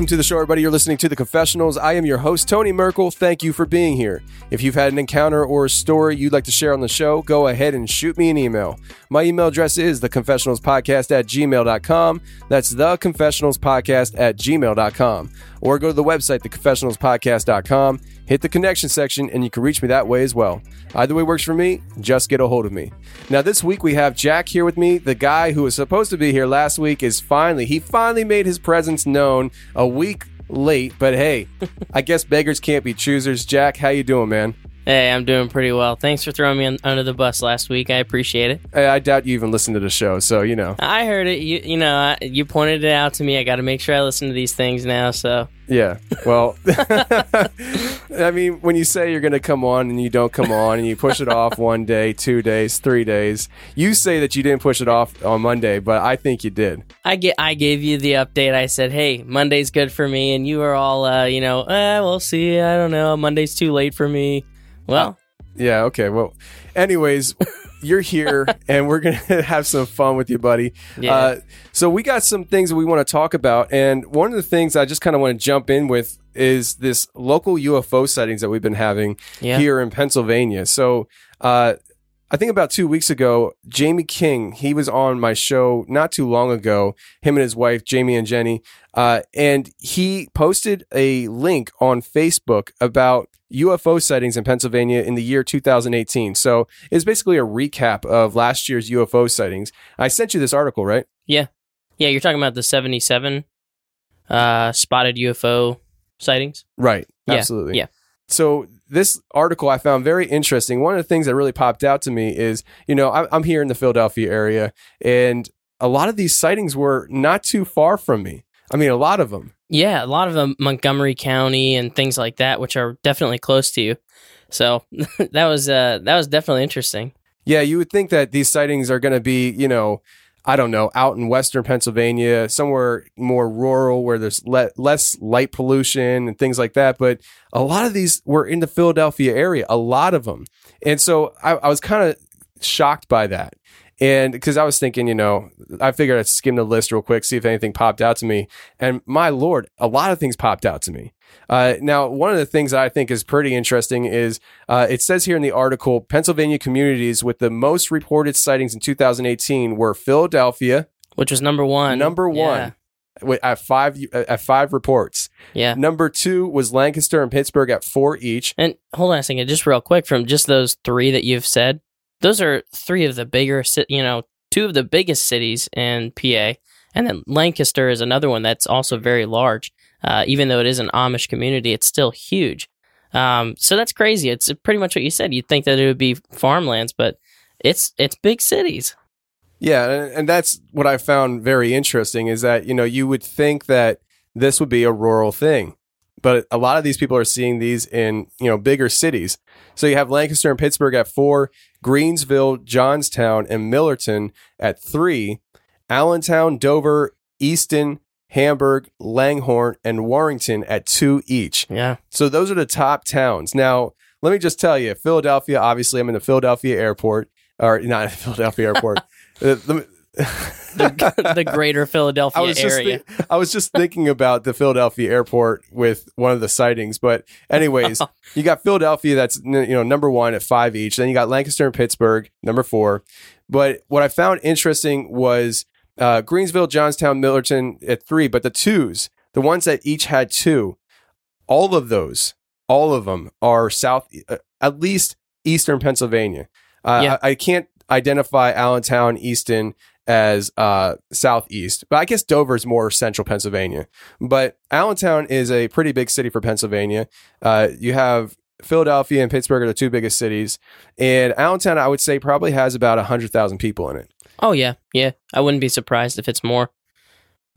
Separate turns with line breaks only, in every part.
Welcome to the show, everybody. You're listening to The Confessionals. I am your host, Tony Merkel. Thank you for being here. If you've had an encounter or a story you'd like to share on the show, go ahead and shoot me an email. My email address is theconfessionalspodcast at gmail.com. That's theconfessionalspodcast at gmail.com. Or go to the website, theconfessionalspodcast.com, hit the connection section, and you can reach me that way as well. Either way works for me, just get a hold of me. Now, this week we have Jack here with me. The guy who was supposed to be here last week is finally, he finally made his presence known a week late, but hey, I guess beggars can't be choosers. Jack, how you doing, man?
Hey, I'm doing pretty well. Thanks for throwing me un- under the bus last week. I appreciate it.
I I doubt you even listened to the show, so you know.
I heard it. You, you know, I- you pointed it out to me. I got to make sure I listen to these things now. So
Yeah. Well, I mean, when you say you're going to come on and you don't come on and you push it off one day, two days, three days, you say that you didn't push it off on Monday, but I think you did.
I get, I gave you the update. I said, "Hey, Monday's good for me," and you were all, uh, you know, eh, we'll see. I don't know. Monday's too late for me. Well,
Yeah. Okay. Well, anyways, you're here and we're going to have some fun with you, buddy.
Yeah.
Uh, so we got some things that we want to talk about. And one of the things I just kind of want to jump in with is this local UFO sightings that we've been having
Yeah.
here in Pennsylvania. So, uh, I think about two weeks ago, Jamie King, he was on my show not too long ago, him and his wife, Jamie and Jenny, uh, and he posted a link on Facebook about UFO sightings in Pennsylvania in the year 2018. So it's basically a recap of last year's UFO sightings. I sent you this article, right?
yeah, yeah. You're talking about the 77 uh, spotted UFO sightings.
Right.
Yeah,
Absolutely.
yeah.
So this article I found very interesting. One of the things that really popped out to me is, you know, I'm here in the Philadelphia area, and a lot of these sightings were not too far from me. I mean, a lot of them.
Yeah, a lot of them Montgomery County and things like that, which are definitely close to you. So that was uh, that was definitely interesting.
Yeah, you would think that these sightings are going to be, you know, I don't know, out in western Pennsylvania, somewhere more rural where there's le- less light pollution and things like that. But a lot of these were in the Philadelphia area, a lot of them. And so I, I was kind of shocked by that. And because I was thinking, you know, I figured I'd skim the list real quick, see if anything popped out to me. And my Lord, a lot of things popped out to me. Uh, now, one of the things that I think is pretty interesting is uh, it says here in the article Pennsylvania communities with the most reported sightings in 2018 were Philadelphia,
Which was number one.
number one. wi- At five, at five reports.
Yeah.
Number two was Lancaster and Pittsburgh at four each.
And hold on a second, just real quick, from just those three that you've said, those are three of the bigger, you know, two of the biggest cities in PA, and then Lancaster is another one that's also very large. Uh, even though it is an Amish community, it's still huge. Um, so that's crazy. It's pretty much what you said. You'd think that it would be farmlands, but it's it's big cities.
Yeah, and, and that's what I found very interesting is that you know you would think that this would be a rural thing. But a lot of these people are seeing these in, you know, bigger cities. So you have Lancaster and Pittsburgh at four, Greensville, Johnstown, and Millerton at three, Allentown, Dover, Easton, Hamburg, Langhorne, and Warrington at two each.
Yeah.
So those are the top towns. Now, let me just tell you, Philadelphia, obviously, I'm in the Philadelphia airport, or not Philadelphia airport. Uh, the-
The, the greater Philadelphia
I was just
area.
I was just thinking about the Philadelphia airport with one of the sightings, but anyways, you got Philadelphia that's n- you know number one at five each. Then you got Lancaster and Pittsburgh number four. But what I found interesting was uh, Greensville, Johnstown, Millerton at three, but the twos, the ones that each had two, all of those, all of them are south, uh, at least eastern Pennsylvania. Uh,
Yeah.
I, I can't identify Allentown, Easton as uh, southeast, but I guess Dover's more central Pennsylvania. But Allentown is a pretty big city for Pennsylvania. Uh, you have Philadelphia and Pittsburgh are the two biggest cities, and Allentown, I would say, probably has about hundred thousand people in it.
Oh yeah, yeah. I wouldn't be surprised if it's more.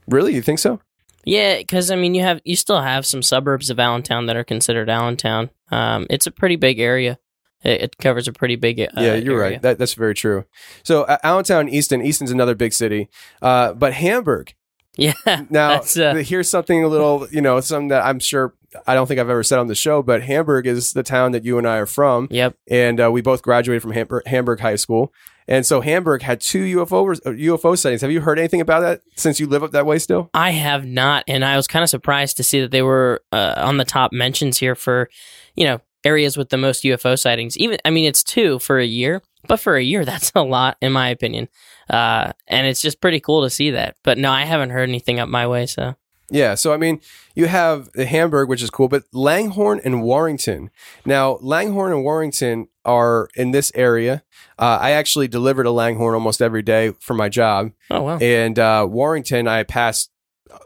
Really, you think so?
Yeah, because I mean, you have you still have some suburbs of Allentown that are considered Allentown. Um, it's a pretty big area. It, it covers a pretty big. Uh,
yeah, you're
area.
right. That, that's very true. So uh, Allentown, Easton, Easton's another big city, uh, but Hamburg.
Yeah.
Now,
uh,
here's something a little, you know, something that I'm sure I don't think I've ever said on the show, but Hamburg is the town that you and I are from.
Yep.
And uh, we both graduated from Hamburg, Hamburg High School. And so Hamburg had two UFO res- uh, UFO sightings. Have you heard anything about that since you live up that way still?
I have not, and I was kind of surprised to see that they were uh, on the top mentions here for, you know, areas with the most UFO sightings. Even, I mean, it's two for a year, but for a year, that's a lot in my opinion. Uh, and it's just pretty cool to see that. But no, I haven't heard anything up my way. So
Yeah, so I mean, you have Hamburg, which is cool, but Langhorne and Warrington. Now, Langhorne and Warrington are in this area. Uh, I actually deliver to Langhorne almost every day for my job,
oh wow,
and uh, Warrington, I pass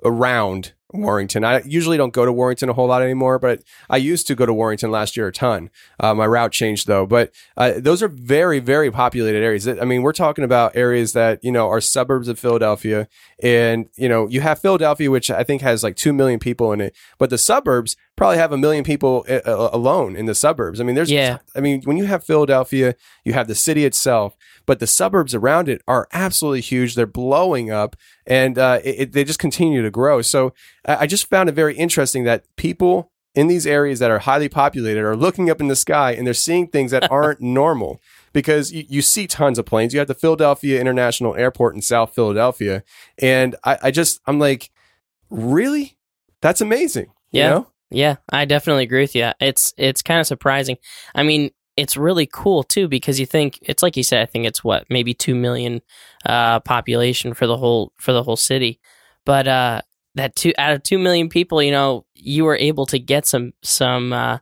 around Warrington. I usually don't go to Warrington a whole lot anymore, but I used to go to Warrington last year a ton. Uh, my route changed though, but uh, those are very, very populated areas. I mean, we're talking about areas that you know are suburbs of Philadelphia, and you know you have Philadelphia, which I think has like two million people in it, but the suburbs probably have a million people uh, uh, alone in the suburbs. I mean, there's,
Yeah.
I mean, when you have Philadelphia, you have the city itself, but the suburbs around it are absolutely huge. They're blowing up, and uh, it, it- they just continue to grow. So I, I just found it very interesting that people in these areas that are highly populated are looking up in the sky and they're seeing things that aren't normal because you, you see tons of planes. You have the Philadelphia International Airport in South Philadelphia, and I, I just I'm like, really, that's amazing. you
Yeah.
know?
Yeah, I definitely agree with you. It's it's kind of surprising. I mean, it's really cool too because you think it's like you said. I think it's what maybe two million uh, population for the whole for the whole city, but uh, that two out of two million people, you know, you were able to get some some uh,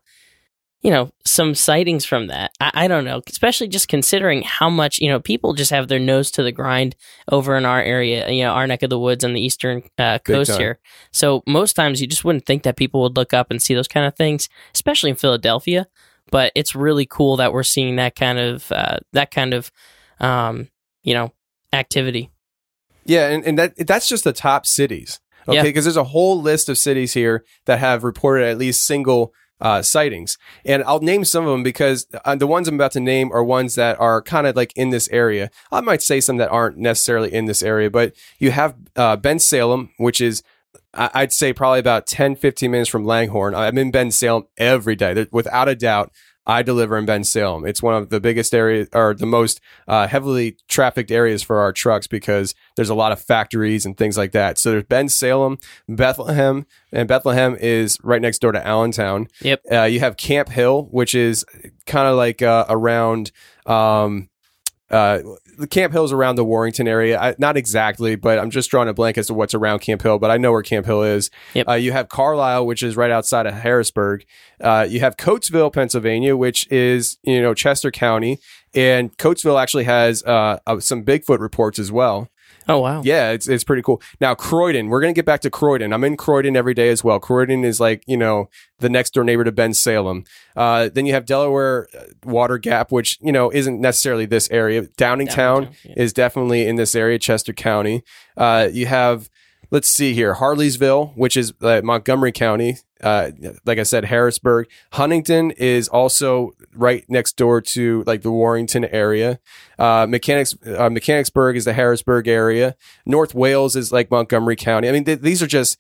you know some sightings from that. I, I don't know, especially just considering how much you know people just have their nose to the grind over in our area, you know, our neck of the woods on the eastern uh, coast here. So most times you just wouldn't think that people would look up and see those kind of things, especially in Philadelphia. But it's really cool that we're seeing that kind of uh, that kind of um, you know activity.
Yeah, and, and that that's just the top cities. Okay,
Yeah.
because there's a whole list of cities here that have reported at least single uh, sightings, and I'll name some of them because uh, the ones I'm about to name are ones that are kind of like in this area. I might say some that aren't necessarily in this area, but you have uh, Bensalem, which is I'd say probably about 10, 15 minutes from Langhorne. I'm in Bensalem every day. Without a doubt, I deliver in Bensalem. It's one of the biggest areas or the most uh, heavily trafficked areas for our trucks because there's a lot of factories and things like that. So there's Bensalem, Bethlehem, and Bethlehem is right next door to Allentown.
Yep.
Uh, you have Camp Hill, which is kind of like uh, around. Um, uh, the Camp Hill is around the Warrington area. I, not exactly, but I'm just drawing a blank as to what's around Camp Hill. But I know where Camp Hill is.
Yep.
Uh, you have Carlisle, which is right outside of Harrisburg. Uh, you have Coatesville, Pennsylvania, which is you know Chester County, and Coatesville actually has uh, uh, some Bigfoot reports as well.
Oh wow.
Yeah, it's it's pretty cool. Now Croydon, we're gonna get back to Croydon. I'm in Croydon every day as well. Croydon is like you know the next door neighbor to Bensalem. Uh, then you have Delaware uh, Water Gap, which you know isn't necessarily this area. Downingtown
Downingtown, yeah.
is definitely in this area, Chester County. Uh, you have. Let's see here. Harleysville, which is uh, Montgomery County. Uh, like I said, Harrisburg. Huntington is also right next door to like the Warrington area. Uh, Mechanics, uh, Mechanicsburg is the Harrisburg area. North Wales is like Montgomery County. I mean, th- these are just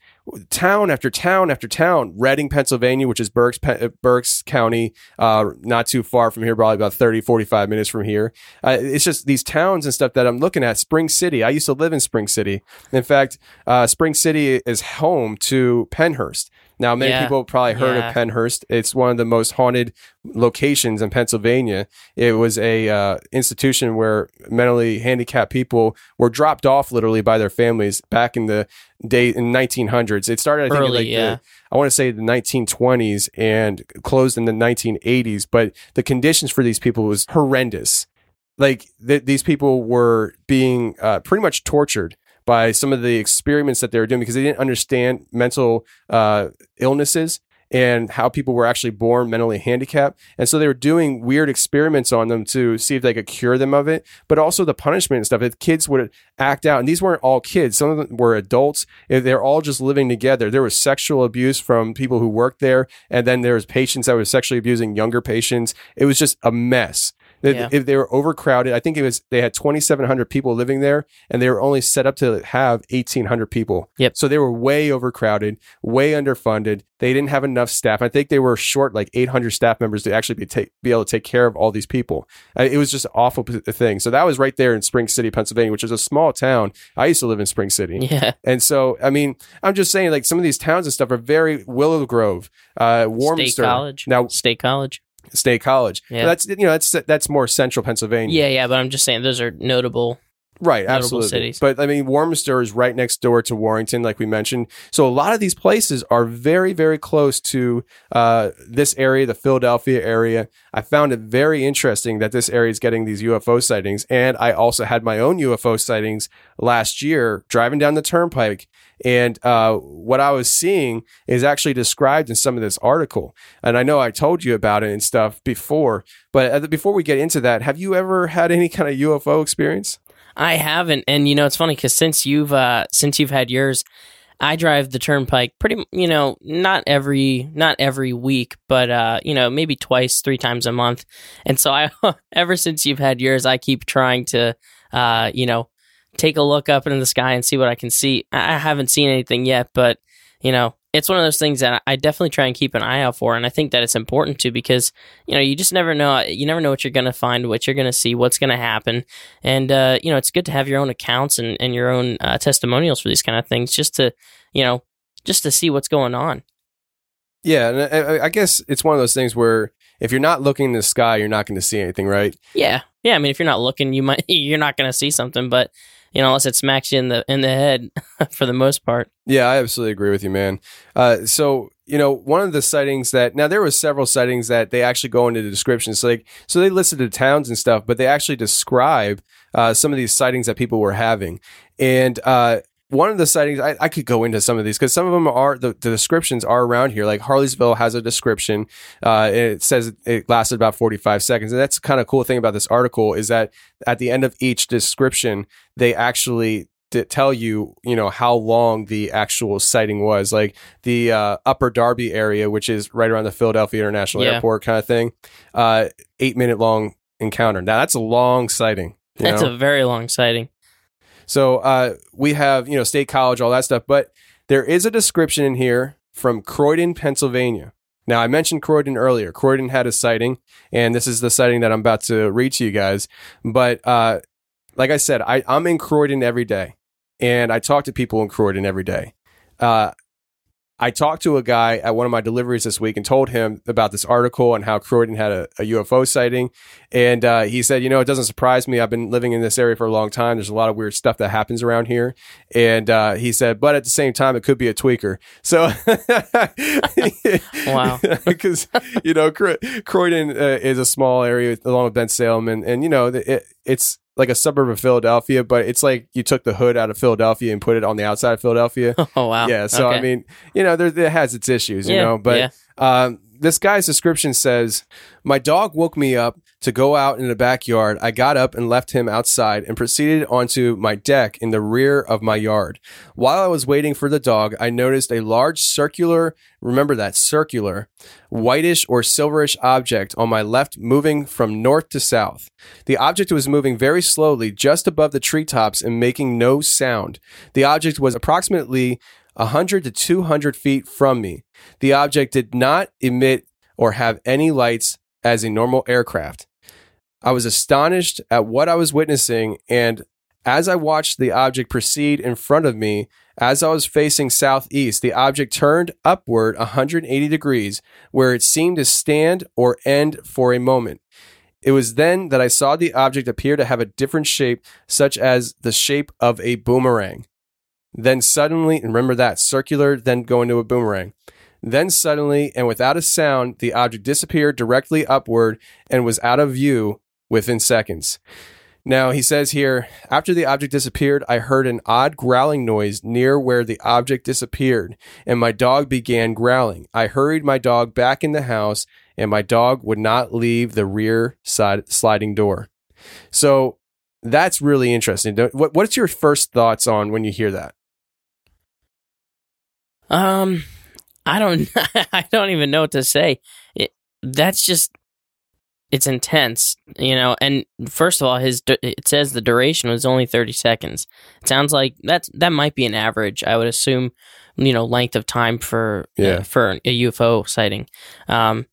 town after town after town. Reading, Pennsylvania, which is Berks, Pe- Berks County, uh, not too far from here, probably about 30, 45 minutes from here. Uh, it's just these towns and stuff that I'm looking at. Spring City. I used to live in Spring City. In fact, uh, Spring City is home to Pennhurst. Now, many
Yeah.
people probably heard
Yeah.
of Pennhurst. It's one of the most haunted locations in Pennsylvania. It was a uh, institution where mentally handicapped people were dropped off literally by their families back in the day in 1900s. It started, I think,
Early,
like
yeah.
the, I want to say the 1920s and closed in the 1980s. But the conditions for these people was horrendous. Like th- these people were being uh, pretty much tortured by some of the experiments that they were doing because they didn't understand mental uh, illnesses and how people were actually born mentally handicapped. And so they were doing weird experiments on them to see if they could cure them of it, but also the punishment and stuff. If kids would act out, and these weren't all kids, some of them were adults, they're all just living together. There was sexual abuse from people who worked there, and then there was patients that were sexually abusing younger patients. It was just a mess. If-
Yeah.
If they were overcrowded, I think it was they had 2,700 people living there, and they were only set up to have 1,800 people.
Yep.
So they were way overcrowded, way underfunded. They didn't have enough staff. I think they were short like 800 staff members to actually be take, be able to take care of all these people. Uh, It was just an awful thing. So that was right there in Spring City, Pennsylvania, which is a small town. I used to live in Spring City.
Yeah.
And so, I mean, I'm just saying, like some of these towns and stuff are very Willow Grove, uh, Warminster.
State College.
Now,
State College.
State College.
Yeah.
That's you know that's that's more central Pennsylvania.
Yeah, yeah, but I'm just saying those are notable.
Right, absolutely.
cities.
But I mean, Warminster is right next door to Warrington, like we mentioned. So a lot of these places are very, very close to uh, this area, the Philadelphia area. I found it very interesting that this area is getting these UFO sightings, and I also had my own UFO sightings last year driving down the turnpike. And uh, what I was seeing is actually described in some of this article. And I know I told you about it and stuff before, but before we get into that, have you ever had any kind of UFO experience?
I haven't, and you know it's funny because since you've uh since you've had yours, I drive the turnpike pretty. You know, not every not every week, but uh, you know maybe twice, three times a month. And so I ever since you've had yours, I keep trying to uh you know take a look up into the sky and see what I can see. I I haven't seen anything yet, but you know it's one of those things that I definitely try and keep an eye out for, and I think that it's important to because you know you just never know. You never know what you're going to find, what you're going to see, what's going to happen, and uh, you know it's good to have your own accounts and, and your own uh, testimonials for these kind of things, just to you know just to see what's going on.
Yeah, and I, I- I guess it's one of those things where if you're not looking in the sky, you're not going to see anything, right?
Yeah, yeah. I mean, if you're not looking, you might you're not going to see something, but you know, unless it smacks you in the in the head, for the most part.
Yeah, I absolutely agree with you, man. Uh, so you know, one of the sightings that now there was several sightings that they actually go into the descriptions. So like, so they listed the towns and stuff, but they actually describe uh, some of these sightings that people were having. And uh, one of the sightings, I, I could go into some of these because some of them are the, the descriptions are around here. Like Harleysville has a description. Uh, it says it lasted about 45 seconds. And that's kind of cool thing about this article is that at the end of each description, they actually tell you, you know, how long the actual sighting was. Like the uh, Upper Darby area, which is right around the Philadelphia International
Yeah.
Airport kind of thing, uh, eight minute long encounter. Now that's a long sighting. you
That's
know?
a very long sighting.
So uh, we have, you know, State College, all that stuff, but there is a description in here from Croydon, Pennsylvania. Now, I mentioned Croydon earlier. Croydon had a sighting, and this is the sighting that I'm about to read to you guys. But uh, like I said, I, I'm in Croydon every day, and I talk to people in Croydon every day. Uh, I talked to a guy at one of my deliveries this week and told him about this article and how Croydon had a, a UFO sighting. And uh, he said, you know, it doesn't surprise me. I've been living in this area for a long time. There's a lot of weird stuff that happens around here. And uh, he said, but at the same time, it could be a tweaker. So,
Wow.
because you know, Cro- Croydon uh, is a small area along with Bensalem, and and you know, it, it's like a suburb of Philadelphia, but it's like you took the hood out of Philadelphia and put it on the outside of Philadelphia.
Oh wow.
Yeah. So I mean, you know, there it has its issues, you
Yeah,
know. But
yeah.
um, this guy's description says, "My dog woke me up to go out in the backyard, I got up and left him outside and proceeded onto my deck in the rear of my yard. While I was waiting for the dog, I noticed a large circular, remember that circular, whitish or silverish object on my left moving from north to south. The object was moving very slowly just above the treetops and making no sound. The object was approximately 100 to 200 feet from me. The object did not emit or have any lights as a normal aircraft. I was astonished at what I was witnessing, and as I watched the object proceed in front of me, as I was facing southeast, the object turned upward 180 degrees, where it seemed to stand or end for a moment. It was then that I saw the object appear to have a different shape, such as the shape of a boomerang. Then suddenly, and remember that circular, then go into a boomerang. Then suddenly, and without a sound, the object disappeared directly upward and was out of view within seconds. Now, he says here, after the object disappeared, I heard an odd growling noise near where the object disappeared, and my dog began growling. I hurried my dog back in the house, and my dog would not leave the rear side sliding door. So that's really interesting. What, what's your first thoughts on when you hear that?
Um, I don't, I don't even know what to say. It, that's just, it's intense, you know. And first of all, his it says the duration was only thirty seconds. It sounds like that's that might be an average. I would assume, you know, length of time for
Yeah.
uh, for a UFO sighting. Um,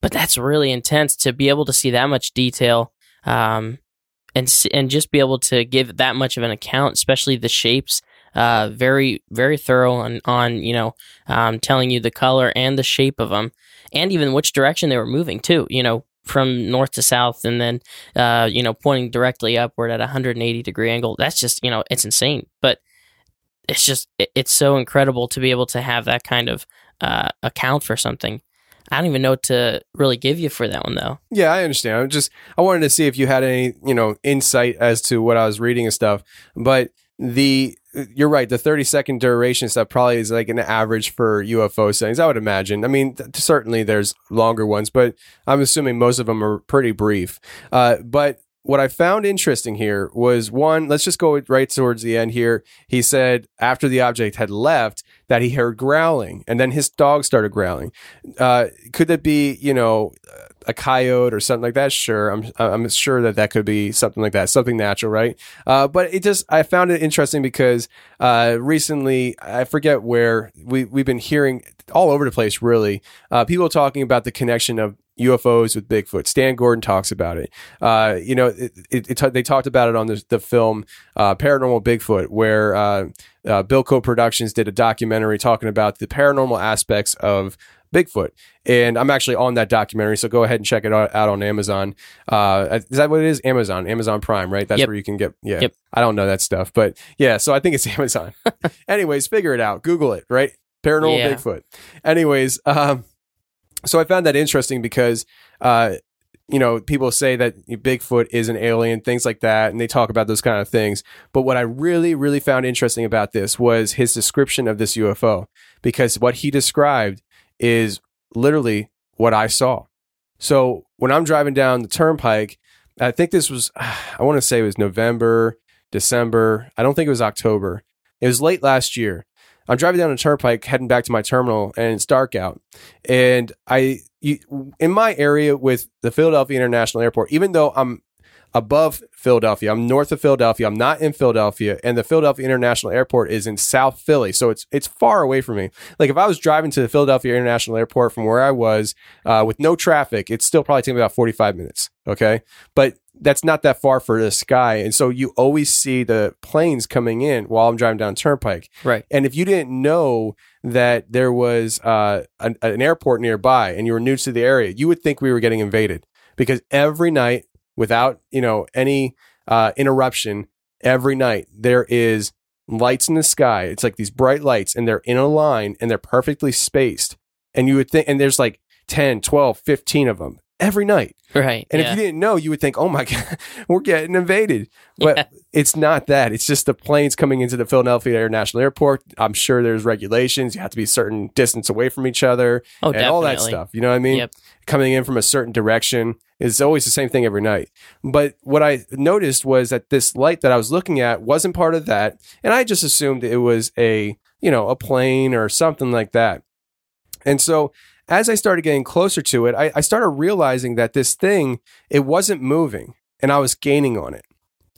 but that's really intense to be able to see that much detail. Um, and and just be able to give that much of an account, especially the shapes. Uh, very very thorough on on you know um, telling you the color and the shape of them, and even which direction they were moving too. You know from north to south, and then uh, you know pointing directly upward at a 180 degree angle. That's just you know it's insane, but it's just it, it's so incredible to be able to have that kind of uh, account for something. I don't even know what to really give you for that one though.
Yeah, I understand. I'm just I wanted to see if you had any, you know, insight as to what I was reading and stuff. But the you're right, the 30 second duration stuff probably is like an average for UFO sightings. I would imagine. I mean, th- certainly there's longer ones, but I'm assuming most of them are pretty brief. Uh, but what I found interesting here was one, let's just go right towards the end here. He said after the object had left that he heard growling and then his dog started growling. Uh, could that be, you know, a coyote or something like that? Sure. I'm, I'm sure that that could be something like that, something natural, right? Uh, but it just, I found it interesting because, uh, recently, I forget where we, we've been hearing all over the place, really, uh, people talking about the connection of UFOs with Bigfoot. Stan Gordon talks about it. Uh, you know, it, it, it, they talked about it on the, the film uh, Paranormal Bigfoot, where uh, uh, Bilko Productions did a documentary talking about the paranormal aspects of Bigfoot. And I'm actually on that documentary, so go ahead and check it out, out on Amazon. Uh, is that what it is? Amazon, Amazon Prime, right? That's
Yep.
where you can get. Yeah,
Yep.
I don't know that stuff, but yeah. So I think it's Amazon. Anyways, figure it out. Google it. Right, paranormal
Yeah.
Bigfoot. Anyways, um, so I found that interesting because, uh, you know, people say that Bigfoot is an alien, things like that, and they talk about those kind of things. But what I really, really found interesting about this was his description of this UFO, because what he described is literally what I saw. So when I'm driving down the turnpike, I think this was, I want to say it was November, December. I don't think it was October. It was late last year. I'm driving down the turnpike, heading back to my terminal, and it's dark out. And I, in my area with the Philadelphia International Airport, even though I'm above Philadelphia, I'm north of Philadelphia, I'm not in Philadelphia, and the Philadelphia International Airport is in South Philly, so it's it's far away from me. Like if I was driving to the Philadelphia International Airport from where I was uh, with no traffic, it's still probably take me about 45 minutes. Okay, but that's not that far for the sky, and so you always see the planes coming in while I'm driving down Turnpike.
Right.
And if you didn't know that there was uh, an, an airport nearby and you were new to the area, you would think we were getting invaded because every night, without you know any uh, interruption, every night there is lights in the sky. It's like these bright lights, and they're in a line and they're perfectly spaced. And you would think, and there's like 10, 12, 15 of them every night.
Right.
And
yeah.
if you didn't know, you would think, "Oh my god, we're getting invaded." But
Yeah.
it's not that. It's just the planes coming into the Philadelphia International Airport. I'm sure there's regulations. You have to be a certain distance away from each other
oh,
and all that stuff. You know what I mean?
Yep.
Coming in from a certain direction. It's always the same thing every night. But what I noticed was that this light that I was looking at wasn't part of that, and I just assumed it was a you know a plane or something like that. And so as I started getting closer to it, I, I started realizing that this thing it wasn't moving, and I was gaining on it.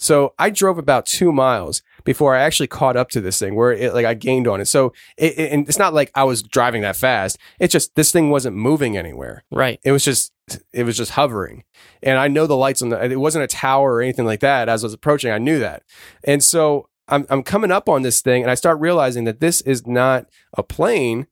So I drove about two miles before I actually caught up to this thing where it like I gained on it. So it, it, and it's not like I was driving that fast. It's just this thing wasn't moving anywhere.
Right.
It was just it was just hovering. And I know the lights on the it wasn't a tower or anything like that as I was approaching. I knew that. And so I'm I'm coming up on this thing and I start realizing that this is not a plane.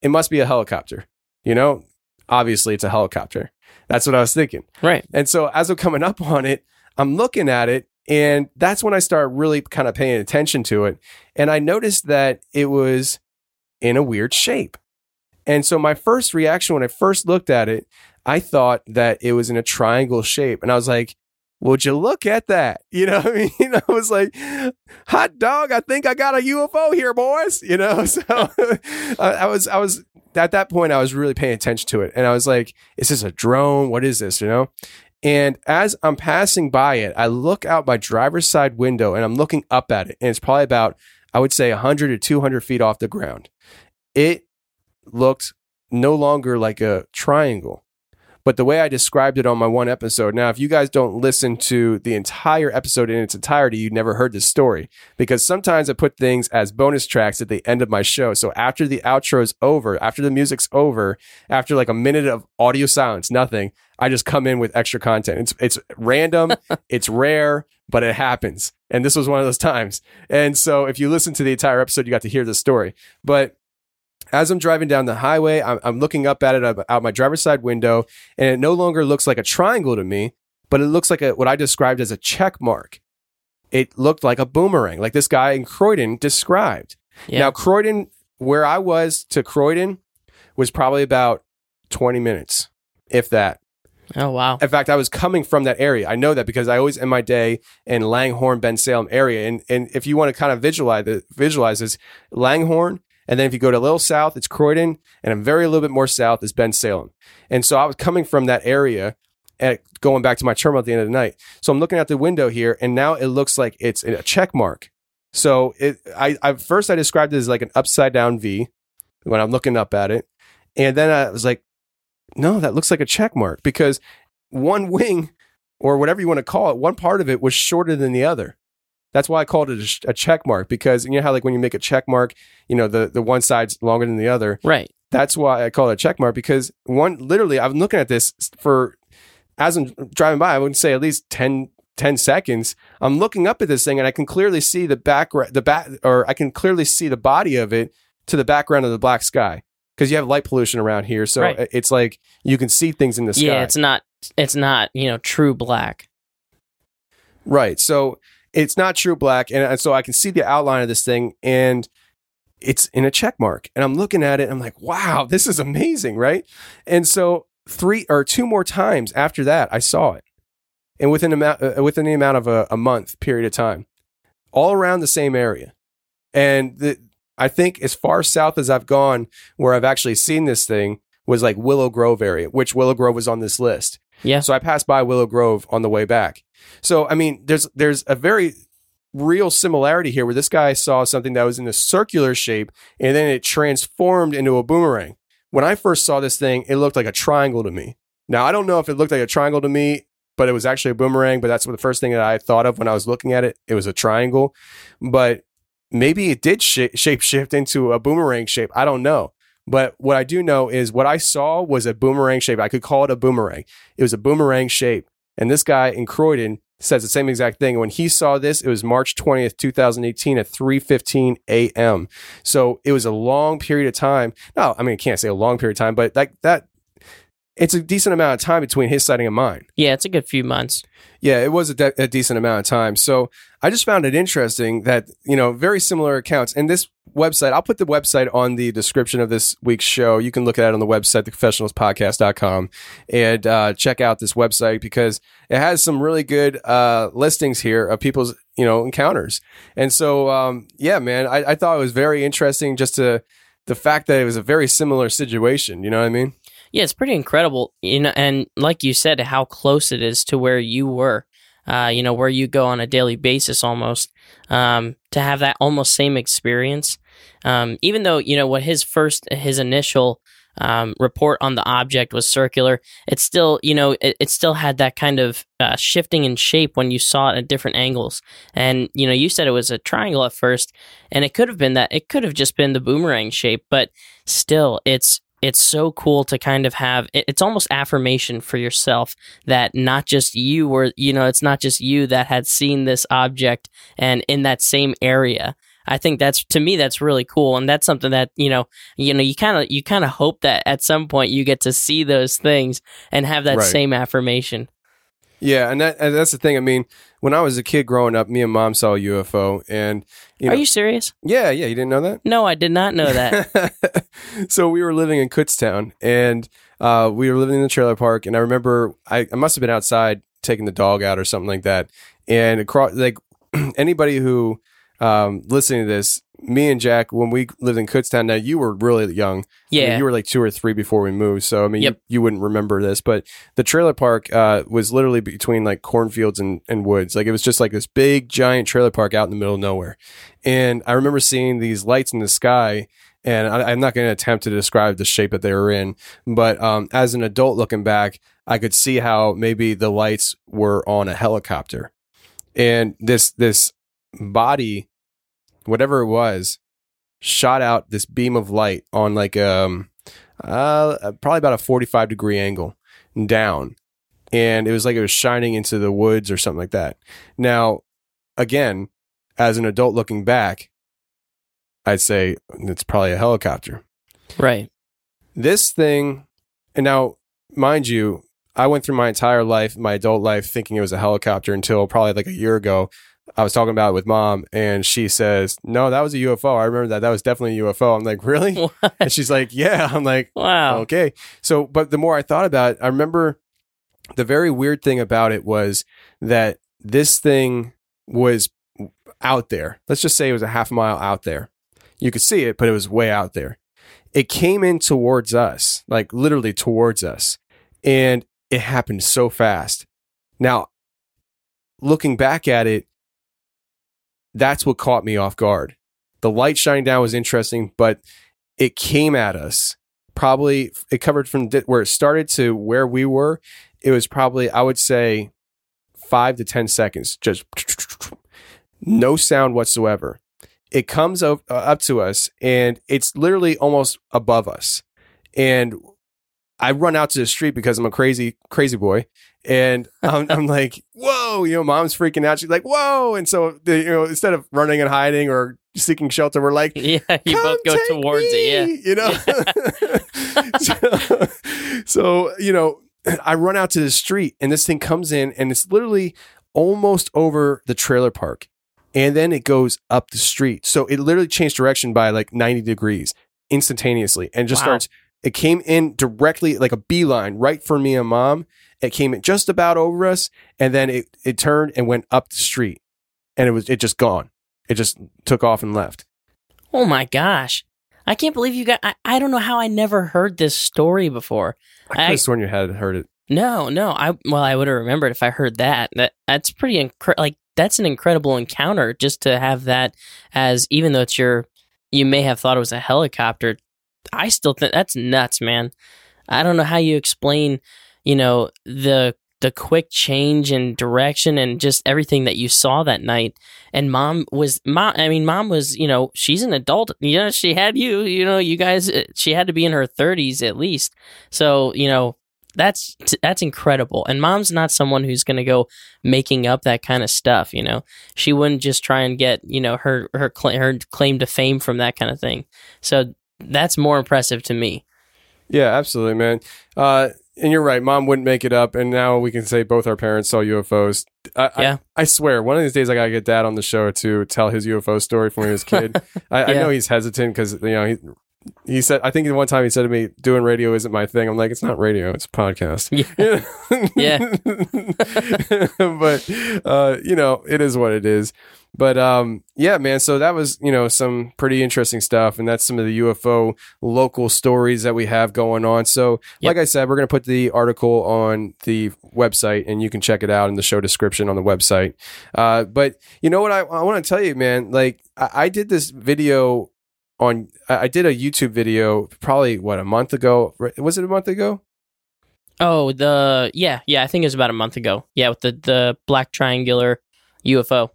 It must be a helicopter. You know? Obviously it's a helicopter. That's what I was thinking.
Right.
And so as I'm coming up on it, I'm looking at it and that's when I started really kind of paying attention to it. And I noticed that it was in a weird shape. And so my first reaction when I first looked at it, I thought that it was in a triangle shape. And I was like, would you look at that? You know I mean? I was like, hot dog, I think I got a UFO here, boys. You know, so I was, I was, at that point, I was really paying attention to it. And I was like, is this a drone? What is this? You know? And as I'm passing by it, I look out my driver's side window and I'm looking up at it. And it's probably about, I would say, 100 to 200 feet off the ground. It looked no longer like a triangle. But the way I described it on my one episode, now, if you guys don't listen to the entire episode in its entirety, you never heard this story because sometimes I put things as bonus tracks at the end of my show. So after the outro is over, after the music's over, after like a minute of audio silence, nothing, I just come in with extra content. It's, it's random, it's rare, but it happens. And this was one of those times. And so if you listen to the entire episode, you got to hear the story. But as I'm driving down the highway, I'm, I'm looking up at it out out my driver's side window, and it no longer looks like a triangle to me, but it looks like a, what I described as a check mark. It looked like a boomerang, like this guy in Croydon described.
Yeah.
Now, Croydon, where I was to Croydon, was probably about 20 minutes, if that.
oh wow.
In fact, I was coming from that area. I know that because I always end my day in Langhorne, Bensalem area. And and if you want to kind of visualize it, visualize this, Langhorne, and then if you go to a little south, it's Croydon, and a very little bit more south is Bensalem. And so I was coming from that area and going back to my terminal at the end of the night. So I'm looking out the window here, and now it looks like it's a check mark. So it, I, I first I described it as like an upside down V when I'm looking up at it, and then I was like, no, that looks like a check mark because one wing or whatever you want to call it, one part of it was shorter than the other. That's why I called it a, sh- a check mark because you know how like when you make a check mark, you know the the one side's longer than the other.
Right.
That's why I call it a check mark because one literally I'm looking at this for as I'm driving by, I would say at least 10, 10 seconds. I'm looking up at this thing and I can clearly see the background, the back, or I can clearly see the body of it to the background of the black sky because you have light pollution around here. So
Right.
it's like you can see things in the sky.
Yeah, it's not it's not, you know, true black.
Right. So it's not true black. And and so I can see the outline of this thing and it's in a check mark. And I'm looking at it. I'm like, wow, this is amazing. Right. And so three or two more times after that, I saw it. And within, amount, uh, within the amount of a, a month period of time, all around the same area. And the, I think as far south as I've gone, where I've actually seen this thing, was like Willow Grove area, which Willow Grove was on this list.
Yeah.
So I passed by Willow Grove on the way back. So I mean, there's there's a very real similarity here where this guy saw something that was in a circular shape and then it transformed into a boomerang. When I first saw this thing, it looked like a triangle to me. Now I don't know if it looked like a triangle to me, but it was actually a boomerang. But that's the first thing that I thought of when I was looking at it. It was a triangle, but maybe it did sh- shape shift into a boomerang shape. I don't know. But what I do know is what I saw was a boomerang shape. I could call it a boomerang. It was a boomerang shape. And this guy in Croydon says the same exact thing. When he saw this, it was March 20th, 2018 at 3:15 a.m. So it was a long period of time. No, I mean, I can't say a long period of time, but that that it's a decent amount of time between his sighting and mine.
Yeah, it's a good few months.
Yeah, it was a, de- a decent amount of time. So I just found it interesting that, you know, very similar accounts. And this website, I'll put the website on the description of this week's show. You can look at it on the website, theconfessionalspodcast.com, and uh, check out this website because it has some really good uh, listings here of people's, you know, encounters. And so, um, yeah, man, I, I thought it was very interesting just to the fact that it was a very similar situation. You know what I mean?
Yeah, it's pretty incredible. You know, and like you said, how close it is to where you were. Uh, you know, where you go on a daily basis almost. Um, to have that almost same experience. Um, even though, you know, what his first his initial um, report on the object was circular, it still, you know, it, it still had that kind of uh, shifting in shape when you saw it at different angles. And, you know, you said it was a triangle at first, and it could have been that. It could have just been the boomerang shape, but still, it's it's so cool to kind of have it's almost affirmation for yourself that not just you were you know it's not just you that had seen this object and in that same area i think that's to me that's really cool and that's something that you know you know you kind of you kind of hope that at some point you get to see those things and have that
Right.
same affirmation
Yeah, and, that, and that's the thing. I mean, when I was a kid growing up, me and mom saw a UFO, and you know,
are you serious
yeah, yeah, you didn't know that.
no i did not know that
so we were living in Kutztown, and uh, we were living in the trailer park. And I remember I, I must have been outside taking the dog out or something like that. And across, like anybody who um, listening to this, me and Jack, when we lived in Kutztown, now you were really young. I mean,
yeah
you were like two or three before we moved. So I mean,
Yep.
you, you wouldn't remember this, but the trailer park uh, was literally between like cornfields and, and woods. Like it was just like this big giant trailer park out in the middle of nowhere. And I remember seeing these lights in the sky. And I, I'm not going to attempt to describe the shape that they were in, but um, as an adult looking back, I could see how maybe the lights were on a helicopter, and this this body, whatever it was, shot out this beam of light on like um uh probably about a 45 degree angle down. And it was like it was shining into the woods or something like that. Now again as an adult looking back i'd say it's probably a helicopter.
Right.
This thing and now mind you i went through my entire life my adult life thinking it was a helicopter until probably like a year ago i was talking about it with mom and she says no that was a ufo i remember that that was definitely a ufo i'm like really
What?
and she's like yeah i'm like
wow
Okay. So, but the more I thought about it, I remember the very weird thing about it was that this thing was out there. Let's just say it was a half mile out there. You could see it, but it was way out there. It came in towards us, like literally towards us. And it happened so fast. Now, looking back at it, that's what caught me off guard. The light shining down was interesting, but it came at us probably it covered from where it started to where we were it was probably i would say five to ten seconds just no sound whatsoever it comes up, uh, up to us and it's literally almost above us and i run out to the street because i'm a crazy crazy boy. And I'm, I'm like whoa you know mom's freaking out. She's like whoa. And so the, you know instead of running and hiding or seeking shelter we're like
yeah you
"Come
both go towards it
me," you know? So, so you know i run out to the street and this thing comes in and it's literally almost over the trailer park. And then it goes up the street. So it literally changed direction by like 90 degrees instantaneously and just
Wow.
starts it came in directly like a beeline right for me and mom it came in just about over us and then it, it turned and went up the street and it was it just gone it just took off and left
Oh my gosh. I can't believe you got I, I don't know how I never heard this story before.
I could have sworn you had heard it.
No, no. I well I would have remembered if I heard that. That that's pretty incre- like that's an incredible encounter just to have that as even though it's your you may have thought it was a helicopter. I still think that's nuts, man. I don't know how you explain, you know, the the quick change in direction and just everything that you saw that night. And mom was mom. I mean, mom was you know she's an adult. You know, she had you. You know, you guys. uh, She had to be in her thirties at least. So you know that's that's incredible. And mom's not someone who's going to go making up that kind of stuff. You know, she wouldn't just try and get you know her her cla- her claim to fame from that kind of thing. So that's more impressive to me.
Yeah, absolutely, man. Uh, and you're right. Mom wouldn't make it up, and now we can say both our parents saw UFOs. I,
Yeah.
I, I swear, one of these days I gotta get Dad on the show to tell his UFO story from when he was a kid. I, I know he's hesitant because you know he he said I think the one time he said to me, "Doing radio isn't my thing." I'm like, "It's not radio; it's a podcast."
Yeah. Yeah.
but uh, you know, it is what it is. But um, yeah, man. So that was you know some pretty interesting stuff, and that's some of the UFO local stories that we have going on. So,
Yep.
like I said, we're gonna put the article on the website, and you can check it out in the show description on the website. Uh, but you know what I, I want to tell you, man. Like I, I did this video on. I did a YouTube video probably what a month ago. Was it a month ago?
Oh, the yeah, yeah. I think it was about a month ago. Yeah, with the the black triangular UFO.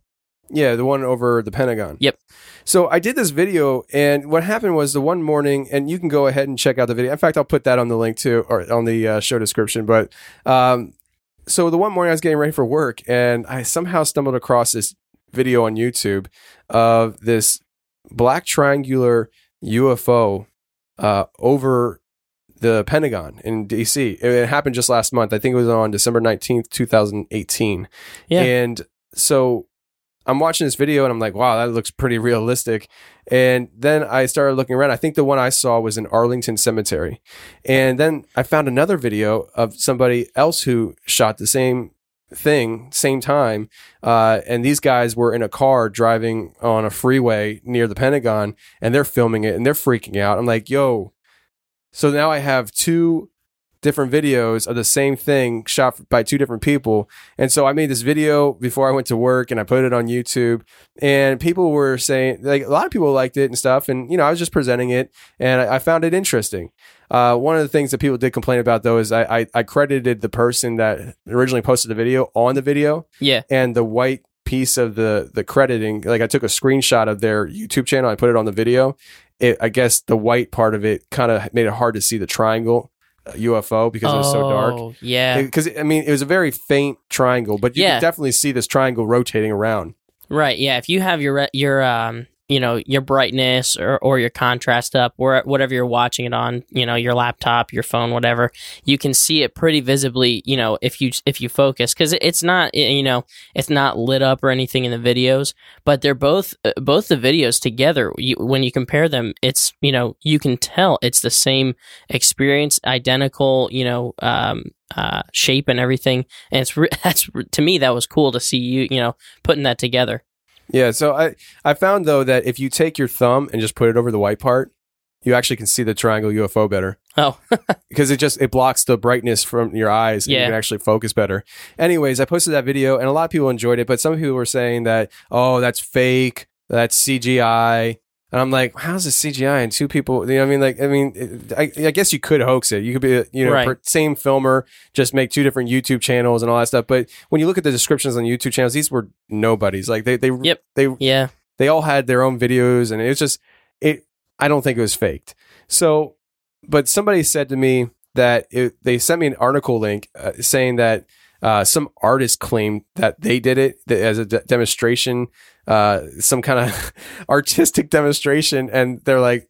Yeah, the one over the Pentagon.
Yep.
So I did this video, and what happened was the one morning, and you can go ahead and check out the video. In fact, I'll put that on the link too, or on the uh, show description. But um, so the one morning I was getting ready for work, and I somehow stumbled across this video on YouTube of this black triangular UFO uh, over the Pentagon in DC. It, it happened just last month. I think it was on December 19th, 2018.
Yeah.
And so I'm watching this video and I'm like, wow, that looks pretty realistic. And then I started looking around. I think the one I saw was in Arlington Cemetery. And then I found another video of somebody else who shot the same thing, same time. Uh, and these guys were in a car driving on a freeway near the Pentagon and they're filming it and they're freaking out. I'm like, yo. So now I have two different videos of the same thing shot by two different people. And so I made this video before I went to work and I put it on YouTube and people were saying like a lot of people liked it and stuff. And, you know, I was just presenting it and I, I found it interesting. Uh, one of the things that people did complain about though is I, I, I credited the person that originally posted the video on the video
Yeah.
and the white piece of the the crediting like i took a screenshot of their youtube channel i put it on the video it, i guess the white part of it kind of made it hard to see the triangle ufo because it was so dark
Oh, Yeah.
because i mean it was a very faint triangle but you
Yeah.
could definitely see this triangle rotating around
Right. Yeah. If you have your re- your um you know your brightness or, or your contrast up or whatever you're watching it on you know your laptop your phone whatever you can see it pretty visibly you know if you if you focus. Because it's not you know it's not lit up or anything in the videos but they're both uh, both the videos together you, when you compare them it's you know you can tell it's the same experience identical you know um uh shape and everything. And it's re- that's to me that was cool to see you you know putting that together
yeah so i i found though that if you take your thumb and just put it over the white part you actually can see the triangle ufo better.
Oh.
Because it just it blocks the brightness from your eyes and you can actually focus better. Anyways i posted that video and a lot of people enjoyed it but some people were saying that oh that's fake. That's cgi and i'm like how's this cgi and two people? You know i mean? Like i mean I, I guess you could hoax it. You could be you know
Right.
per- same filmer just make two different youtube channels and all that stuff. But when you look at the descriptions on youtube channels these were nobodies. Like they they
Yep.
they
yeah.
they all had their own videos and it was just it i don't think it was faked. So but somebody said to me that it, they sent me an article link uh, saying that uh, some artist claimed that they did it as a de- demonstration uh, some kind of artistic demonstration and they're like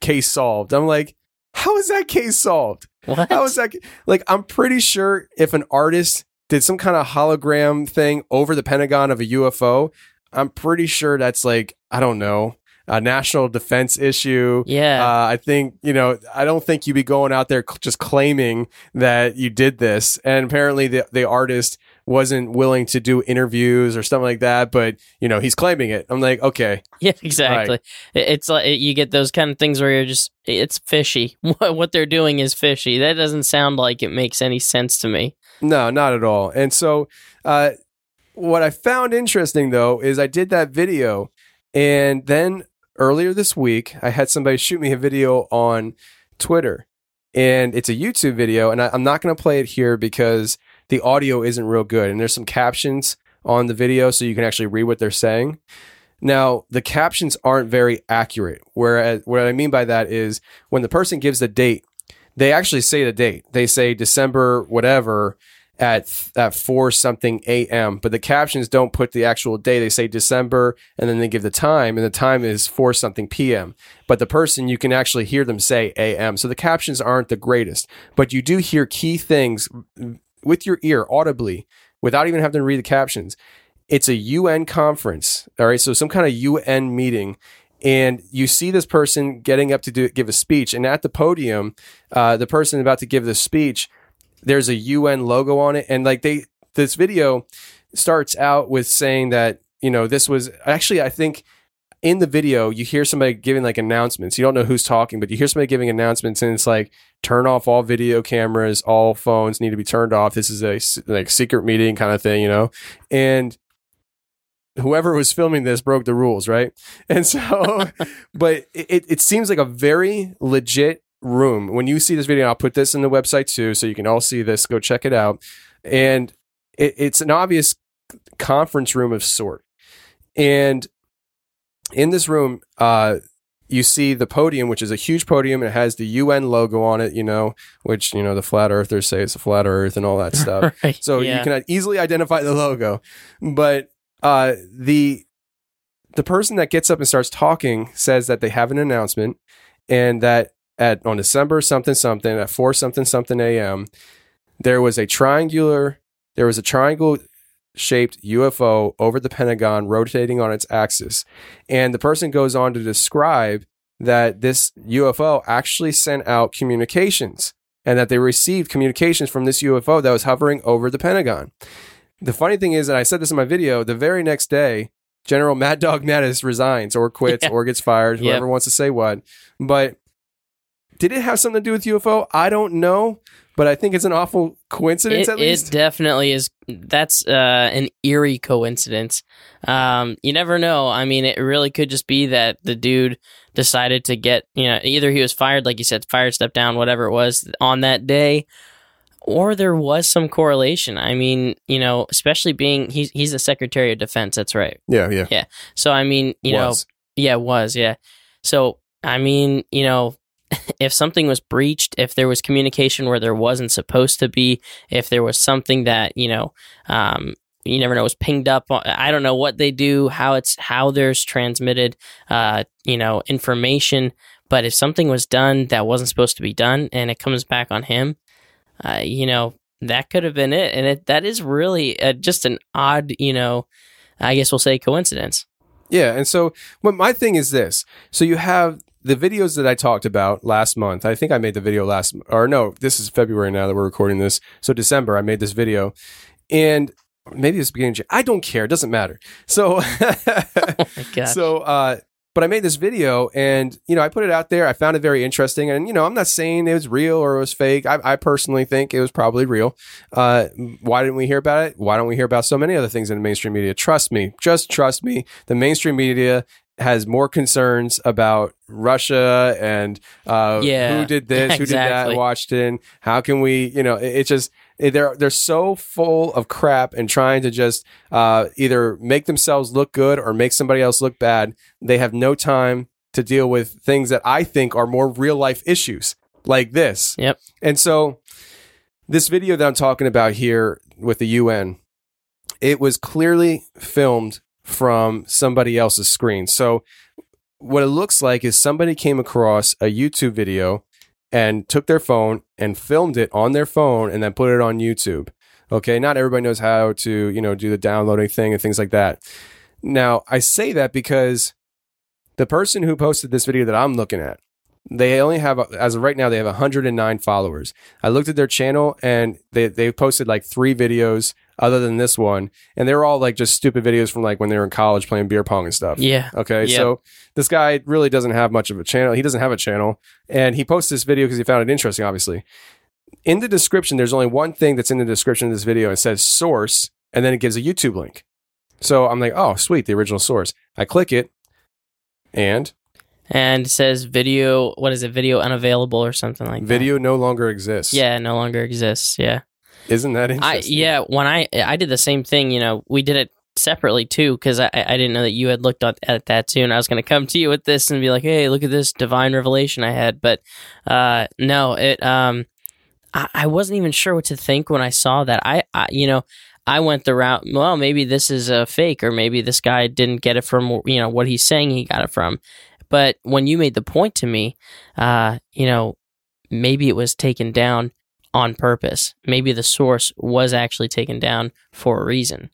case solved i'm like how is that case solved
what
how is that? Like, I'm pretty sure if an artist did some kind of hologram thing over the Pentagon of a UFO, I'm pretty sure that's like, I don't know, a national defense issue.
yeah
Uh, I think, you know, I don't think you'd be going out there cl- just claiming that you did this. And apparently the, the artist wasn't willing to do interviews or something like that, but, you know, he's claiming it. I'm like, okay.
Yeah, exactly. It- It's like you get those kind of things where you're just it's fishy. What what they're doing is fishy. That doesn't sound like it makes any sense to me.
No, not at all. And so, uh, what I found interesting though is I did that video, and then earlier this week I had somebody shoot me a video on Twitter, and it's a YouTube video, and I, I'm not going to play it here because the audio isn't real good, and there's some captions on the video so you can actually read what they're saying. Now, the captions aren't very accurate. Whereas, what I mean by that is when the person gives the date, they actually say the date. They say December whatever at at four something a.m. But the captions don't put the actual day. They say December and then they give the time, and the time is four something p.m. But the person you can actually hear them say a.m. So the captions aren't the greatest, but you do hear key things with your ear audibly without even having to read the captions. It's a UN conference, all right. So some kind of UN meeting, and you see this person getting up to do give a speech, and at the podium, uh, the person about to give the speech, there's a UN logo on it, and like they this video starts out with saying that you know, this was actually, I think in the video, you hear somebody giving like announcements. You don't know who's talking, but you hear somebody giving announcements, and it's like, turn off all video cameras, all phones need to be turned off. This is a like secret meeting kind of thing, you know? And whoever was filming this broke the rules, right? And so, but it, it seems like a very legit room. When you see this video, I'll put this in the website too, so you can all see this. Go check it out. And it, it's an obvious conference room of sort. And in this room, uh, you see the podium, which is a huge podium. And it has the UN logo on it, you know, which, you know, the flat earthers say it's a flat earth and all that stuff.
Right.
So
yeah.
you can easily identify the logo. But uh, the the person that gets up and starts talking says that they have an announcement and that at on December something something at four something something a.m. there was a triangular there was a triangle shaped UFO over the Pentagon rotating on its axis. And the person goes on to describe that this UFO actually sent out communications and that they received communications from this UFO that was hovering over the Pentagon. The funny thing is that I said this in my video, the very next day, General Mad Dog Mattis resigns or quits
Yeah.
or gets fired,
Yep.
whoever wants to say what. But did it have something to do with UFO? I don't know, but I think it's an awful coincidence
it,
at least.
it definitely is. That's uh, an eerie coincidence. Um, you never know. I mean, it really could just be that the dude decided to get, you know, either he was fired, like you said, fired, stepped down, whatever it was on that day, or there was some correlation. I mean, you know, especially being he's he's the Secretary of Defense. That's right.
yeah, yeah. Yeah.
So I mean, you know, yeah, it was, yeah. So I mean, you know, if something was breached, if there was communication where there wasn't supposed to be, if there was something that you know, um, you never know was pinged up. I don't know what they do, how it's how there's transmitted, uh, you know, information. But if something was done that wasn't supposed to be done, and it comes back on him, uh, you know, that could have been it. And it that is really uh, just an odd, you know, I guess we'll say coincidence.
Yeah, and so my thing is this. So you have the videos that I talked about last month. I think I made the video last or no, this is February now that we're recording this. So December I made this video. And maybe it's beginning of I don't care, it doesn't matter. So
Oh.
So uh but I made this video and, you know, I put it out there. I found it very interesting. And, you know, I'm not saying it was real or it was fake. I, I personally think it was probably real. Uh, why didn't we hear about it? Why don't we hear about so many other things in the mainstream media? Trust me. Just trust me. The mainstream media has more concerns about Russia and uh,
Yeah,
who did this, who did that Washington. How can we, you know, it, it's just, it- they're they're so full of crap and trying to just uh, either make themselves look good or make somebody else look bad. They have no time to deal with things that I think are more real life issues like this.
Yep.
And so this video that I'm talking about here with the UN, it was clearly filmed from somebody else's screen. So what it looks like is somebody came across a YouTube video and took their phone and filmed it on their phone and then put it on YouTube. Okay, not everybody knows how to, you know, do the downloading thing and things like that. Now, I say that because the person who posted this video that I'm looking at, they only have, as of right now, they have 109 followers. I looked at their channel and they, they posted like three videos other than this one. And they were all like just stupid videos from like when they were in college playing beer pong and stuff.
Yeah.
Okay.
Yep.
So this guy really doesn't have much of a channel. He doesn't have a channel. And he posted this video because he found it interesting, obviously. In the description, there's only one thing that's in the description of this video. It says source, and then it gives a YouTube link. So I'm like, oh, sweet, the original source. I click it, and
And it says video, what is it? Video unavailable or something like
video no longer exists.
Yeah, no longer exists. Yeah.
Isn't that
I
interesting?
yeah, when I I did the same thing, you know, we did it separately too because I I didn't know that you had looked at, at that too, and I was going to come to you with this and be like, hey, look at this divine revelation I had, but uh, no, it um, I, I wasn't even sure what to think when I saw that. I, I you know. I went the route. Well, maybe this is a fake, or maybe this guy didn't get it from you know what he's saying he got it from. But when you made the point to me, uh, you know, maybe it was taken down on purpose. Maybe the source was actually taken down for a reason.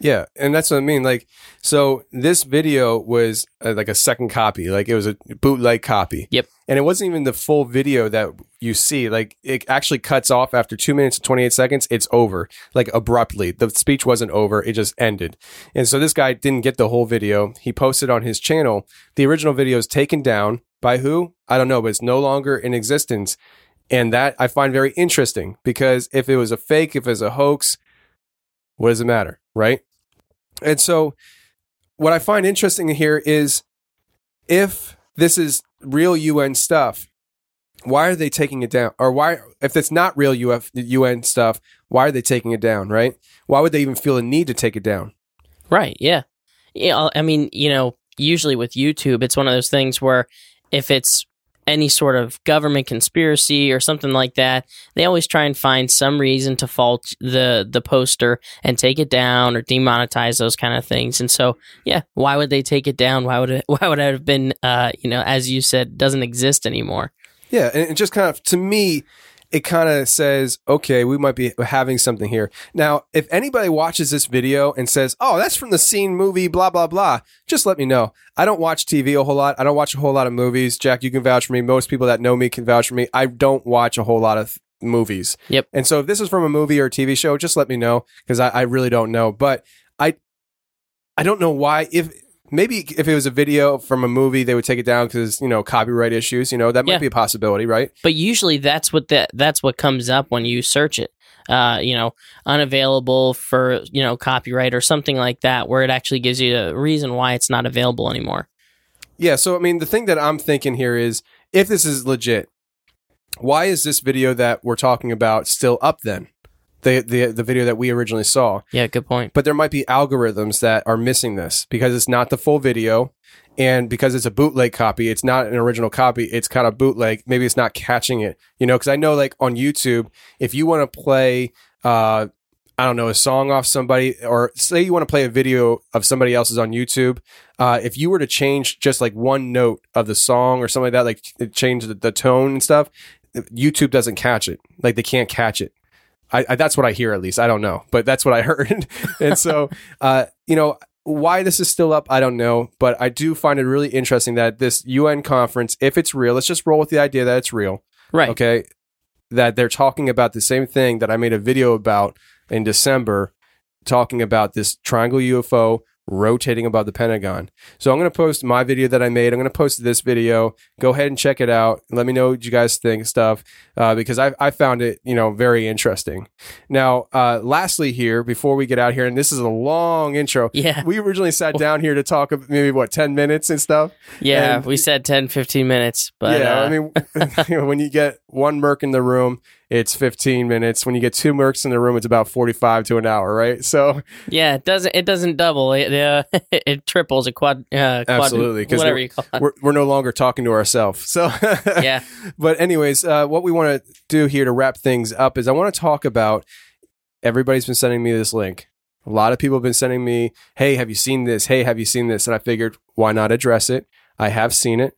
Yeah, and that's what I mean. Like, so this video was uh, like a second copy, like it was a bootleg copy.
Yep.
And it wasn't even the full video that you see. Like, it actually cuts off after two minutes and 28 seconds. It's over, like abruptly. The speech wasn't over, it just ended. And so this guy didn't get the whole video. He posted on his channel. The original video is taken down by who? I don't know, but it's no longer in existence. And that I find very interesting because if it was a fake, if it was a hoax, what does it matter? Right. And so, what I find interesting here is if this is real UN stuff, why are they taking it down? Or why, if it's not real UF, UN stuff, why are they taking it down? Right? Why would they even feel a need to take it down?
Right. Yeah. Yeah. I mean, you know, usually with YouTube, it's one of those things where if it's any sort of government conspiracy or something like that, they always try and find some reason to fault the the poster and take it down or demonetize those kind of things. And so, yeah, why would they take it down? Why would it? Why would it have been? Uh, you know, as you said, doesn't exist anymore.
Yeah, and just kind of to me, it kind of says, okay, we might be having something here. Now, if anybody watches this video and says, oh, that's from the scene movie, blah, blah, blah, just let me know. I don't watch TV a whole lot. I don't watch a whole lot of movies. Jack, you can vouch for me. Most people that know me can vouch for me. I don't watch a whole lot of movies.
Yep.
And so if this is from a movie or a TV show, just let me know because I, I really don't know. But I, I don't know why. If maybe if it was a video from a movie, they would take it down because you know copyright issues. You know that might
Yeah.
be a possibility, right?
But usually, that's what that that's what comes up when you search it. Uh, you know, unavailable for you know copyright or something like that, where it actually gives you a reason why it's not available anymore.
Yeah. So I mean, the thing that I'm thinking here is, if this is legit, why is this video that we're talking about still up then? The the the video that we originally saw.
Yeah, good point.
but there might be algorithms that are missing this because it's not the full video and because it's a bootleg copy it's not an original copy it's kind of bootleg maybe it's not catching it you know because i know like on youtube if you want to play uh I don't know, a song off somebody, or say you want to play a video of somebody else's on YouTube. Uh, if you were to change just like one note of the song or something like that, like change the, the tone and stuff, YouTube doesn't catch it. Like they can't catch it. I, I, that's what I hear at least. I don't know, but that's what I heard. and so, uh, you know, why this is still up, I don't know, but I do find it really interesting that this UN conference, if it's real, let's just roll with the idea that it's real.
Right.
Okay. That they're talking about the same thing that I made a video about in December, talking about this triangle UFO rotating above the Pentagon. So I'm going to post my video that I made. I'm going to post this video. Go ahead and check it out. Let me know what you guys think stuff uh, because I, I found it, you know, very interesting. Now, uh, lastly here, before we get out here, and this is a long intro.
Yeah.
We originally sat down here to talk of maybe what, 10 minutes and stuff.
Yeah,
And-
we said 10, 15 minutes, but
yeah,
uh,
I mean, when you get one merc in the room, it's 15 minutes. When you get two mercs in the room, it's about 45 to an hour, right? So,
yeah, it doesn't it doesn't double. It uh, it triples a quad. Uh, quad
Absolutely, 'cause
whatever
we're-
you call it.
we're, we're no longer talking to ourselves. So,
Yeah.
But, anyways, uh, what we want to do here to wrap things up is I want to talk about everybody's been sending me this link. A lot of people have been sending me, hey, have you seen this? Hey, have you seen this? And I figured, why not address it? I have seen it.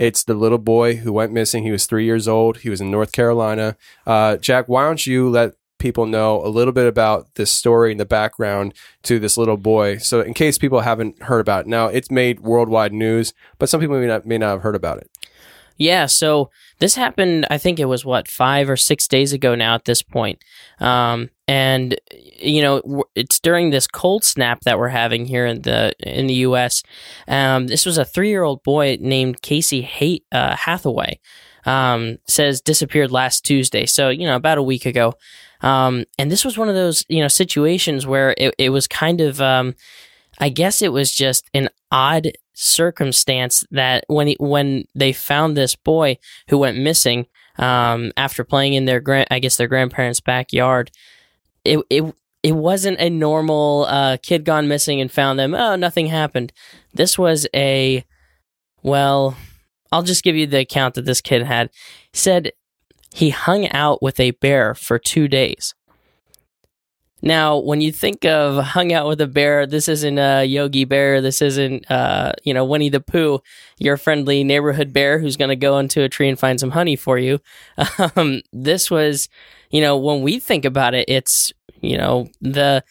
It's the little boy who went missing. He was three years old. He was in North Carolina. Uh, Jack, why don't you let people know a little bit about this story and the background to this little boy? So, in case people haven't heard about it, now it's made worldwide news, but some people may not may not have heard about it.
Yeah, so this happened. I think it was what five or six days ago now. At this point, um, and you know, it's during this cold snap that we're having here in the in the U.S. Um, this was a three year old boy named Casey Hay- uh, Hathaway. Um, says disappeared last Tuesday. So you know, about a week ago. Um, and this was one of those you know situations where it, it was kind of um, I guess it was just an odd circumstance that when he, when they found this boy who went missing um, after playing in their grand I guess their grandparents' backyard, it it it wasn't a normal uh, kid gone missing and found them. Oh, nothing happened. This was a well. I'll just give you the account that this kid had. He said he hung out with a bear for two days. Now, when you think of hung out with a bear, this isn't a Yogi Bear. This isn't, uh, you know, Winnie the Pooh, your friendly neighborhood bear who's going to go into a tree and find some honey for you. Um, this was, you know, when we think about it, it's, you know, the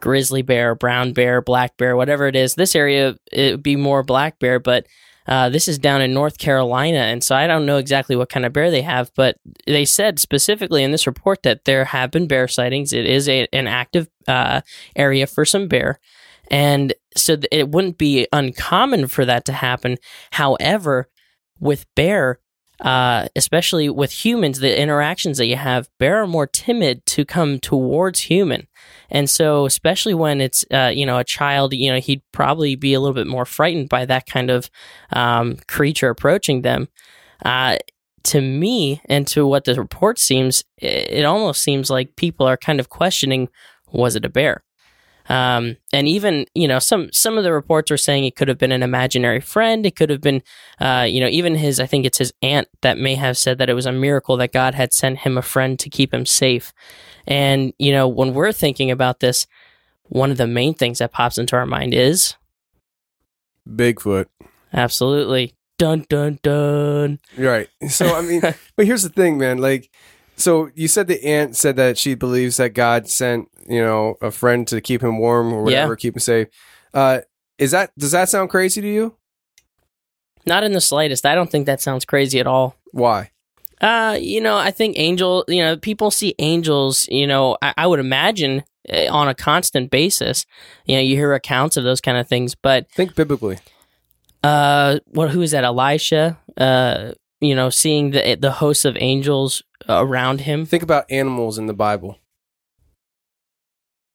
grizzly bear, brown bear, black bear, whatever it is. This area it would be more black bear, but uh, this is down in North Carolina, and so I don't know exactly what kind of bear they have, but they said specifically in this report that there have been bear sightings. It is a, an active uh, area for some bear, and so th- it wouldn't be uncommon for that to happen. However, with bear, uh, especially with humans, the interactions that you have, bear are more timid to come towards human. And so, especially when it's, uh, you know, a child, you know, he'd probably be a little bit more frightened by that kind of um, creature approaching them. Uh, to me, and to what the report seems, it, almost seems like people are kind of questioning was it a bear? Um, and even you know some some of the reports are saying it could have been an imaginary friend. It could have been uh, you know even his I think it's his aunt that may have said that it was a miracle that God had sent him a friend to keep him safe. And you know when we're thinking about this, one of the main things that pops into our mind is
Bigfoot.
absolutely dun dun dun.
Right. So I mean, but here's the thing, man. Like, so you said the aunt said that she believes that God sent you know a friend to keep him warm or whatever,
Yeah.
keep him safe. Uh, is that does that sound crazy to you?
Not in the slightest. I don't think that sounds crazy at all.
Why?
Uh, you know, I think angel, you know, people see angels, you know, I, I would imagine uh, on a constant basis. You know, you hear accounts of those kind of things, but
Think biblically.
uh, what who is that? Elisha, uh, you know, seeing the the hosts of angels around him,
Think about animals in the Bible.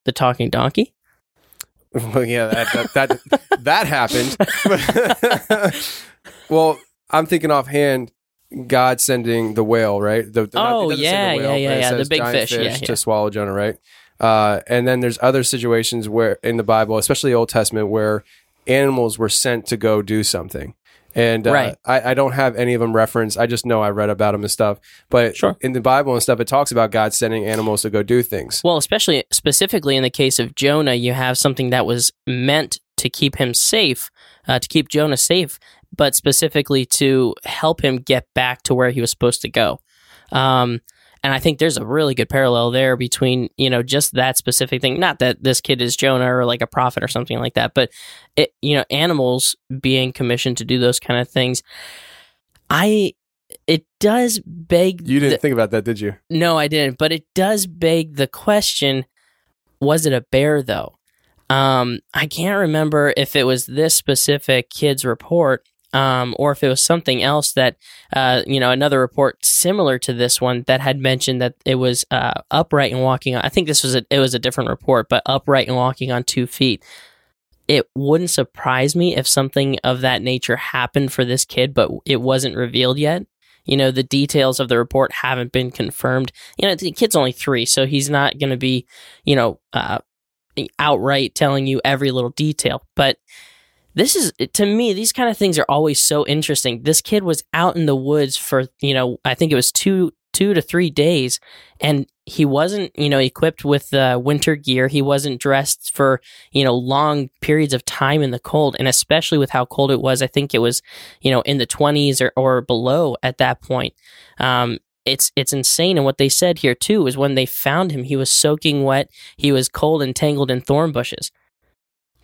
the talking donkey.
Well, yeah, that that that, that happened. well, I'm thinking offhand. God sending the whale, right? The, the-
Oh,
doesn't
yeah,
the whale,
yeah, yeah, yeah, the big fish, yeah, yeah.
to swallow Jonah, right? Uh, and then there's other situations where in the Bible, especially Old Testament, where animals were sent to go do something. And uh,
Right.
I, I don't have any of them referenced. I just know I read about them and stuff. But
Sure.
in the Bible and stuff, it talks about God sending animals to go do things.
Well, especially specifically in the case of Jonah, you have something that was meant to keep him safe, uh, to keep Jonah safe, but specifically to help him get back to where he was supposed to go. Um, and I think there's a really good parallel there between you know just that specific thing. Not that this kid is Jonah or like a prophet or something like that, but it, you know animals being commissioned to do those kind of things. I it does beg
You didn't
the-
think about that, did you?
no, I didn't. But it does beg the question: Was it a bear, though? Um, I can't remember if it was this specific kid's report, um, or if it was something else that, uh, you know, another report similar to this one that had mentioned that it was uh, upright and walking. on I think this was a it was a different report, but upright and walking on two feet. It wouldn't surprise me if something of that nature happened for this kid, but it wasn't revealed yet. You know, the details of the report haven't been confirmed. You know, the kid's only three, so he's not going to be, you know, uh, outright telling you every little detail. But this is, to me, these kind of things are always so interesting. This kid was out in the woods for, you know, I think it was two, two to three days, and he wasn't, you know, equipped with uh, winter gear. He wasn't dressed for, you know, long periods of time in the cold, and especially with how cold it was. I think it was, you know, in the twenties or, or below at that point. Um, it's it's insane. And what they said here too is when they found him, he was soaking wet. He was cold and tangled in thorn bushes.